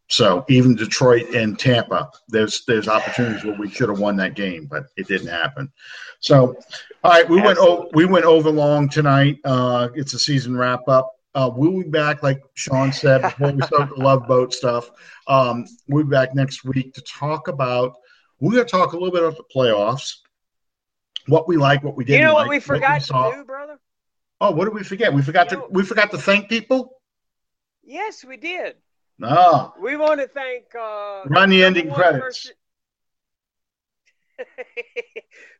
So even Detroit and Tampa, there's there's opportunities where we should have won that game, but it didn't happen. So, all right, we went o- we went over long tonight. Uh, it's a season wrap up. Uh, we'll be back, like Sean said before we start the Love Boat stuff. Um, we'll be back next week to talk about. We're going to talk a little bit about the playoffs, what we like, what we didn't. you know what like, we forgot saw. to do, brother? Oh, what did we forget? We forgot You to know- we forgot to thank people. Yes, we did. Ah, We want to thank. Uh, Run the ending credits. First,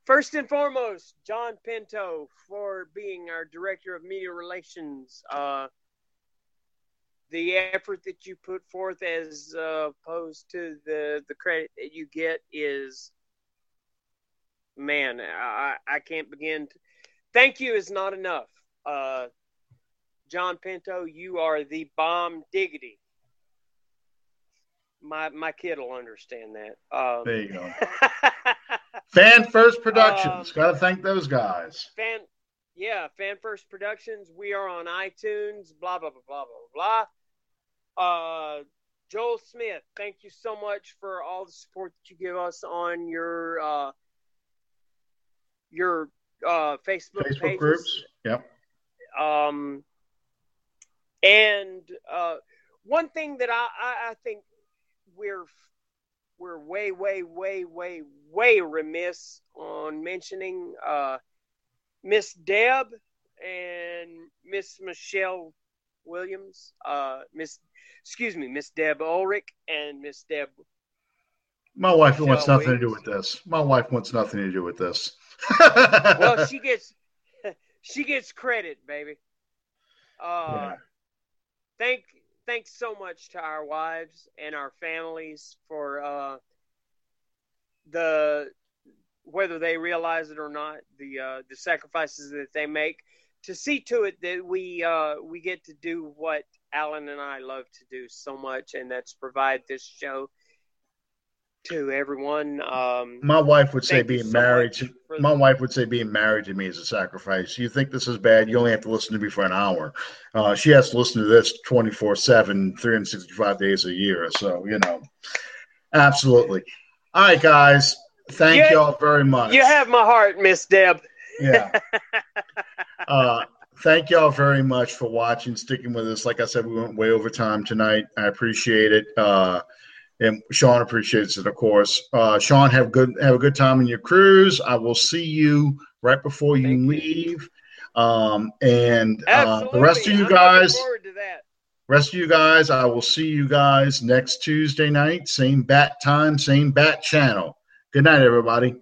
first and foremost, John Pinto for being our director of media relations. Uh, the effort that you put forth, as uh, opposed to the the credit that you get, is man, I I can't begin. To, thank you is not enough. Uh, John Pinto, you are the bomb diggity. My my kid will understand that. Um, there you go. Fan First Productions. Um, Got to thank those guys. fan, yeah, Fan First Productions. We are on iTunes. Blah blah blah blah blah blah. Uh, Joel Smith, thank you so much for all the support that you give us on your uh, your uh, Facebook, Facebook pages. groups. Yep. Um, and uh, one thing that I, I, I think we're we're way, way, way, way, way remiss on mentioning uh, Miss Deb and Miss Michelle Williams. Uh, Miss, excuse me, Miss Deb Ulrich and Miss Deb. My wife wants Michelle nothing to do with this. My wife wants nothing to do with this. Well, she gets she gets credit, baby. Uh, Yeah. thank thanks so much to our wives and our families for uh, the whether they realize it or not the uh, the sacrifices that they make to see to it that we uh, we get to do what Allen and I love to do so much, and that's provide this show to everyone. Um, my wife would say being married to my wife would say being married to me is a sacrifice. You think this is bad? You only have to listen to me for an hour. Uh, she has to listen to this 24 7, 365 days a year. So, you know, absolutely. All right, guys. Thank y'all very much. You have my heart, Miss Deb. Yeah. uh, thank y'all very much for watching, sticking with us. Like I said, we went way over time tonight. I appreciate it. Uh, and Sean appreciates it, of course. Uh, Sean, have good have a good time in your cruise. I will see you right before you Thank you. leave. Um, and uh, the rest of you I'm guys, forward to that. rest of you guys, I will see you guys next Tuesday night, same bat time, same bat channel. Good night, everybody.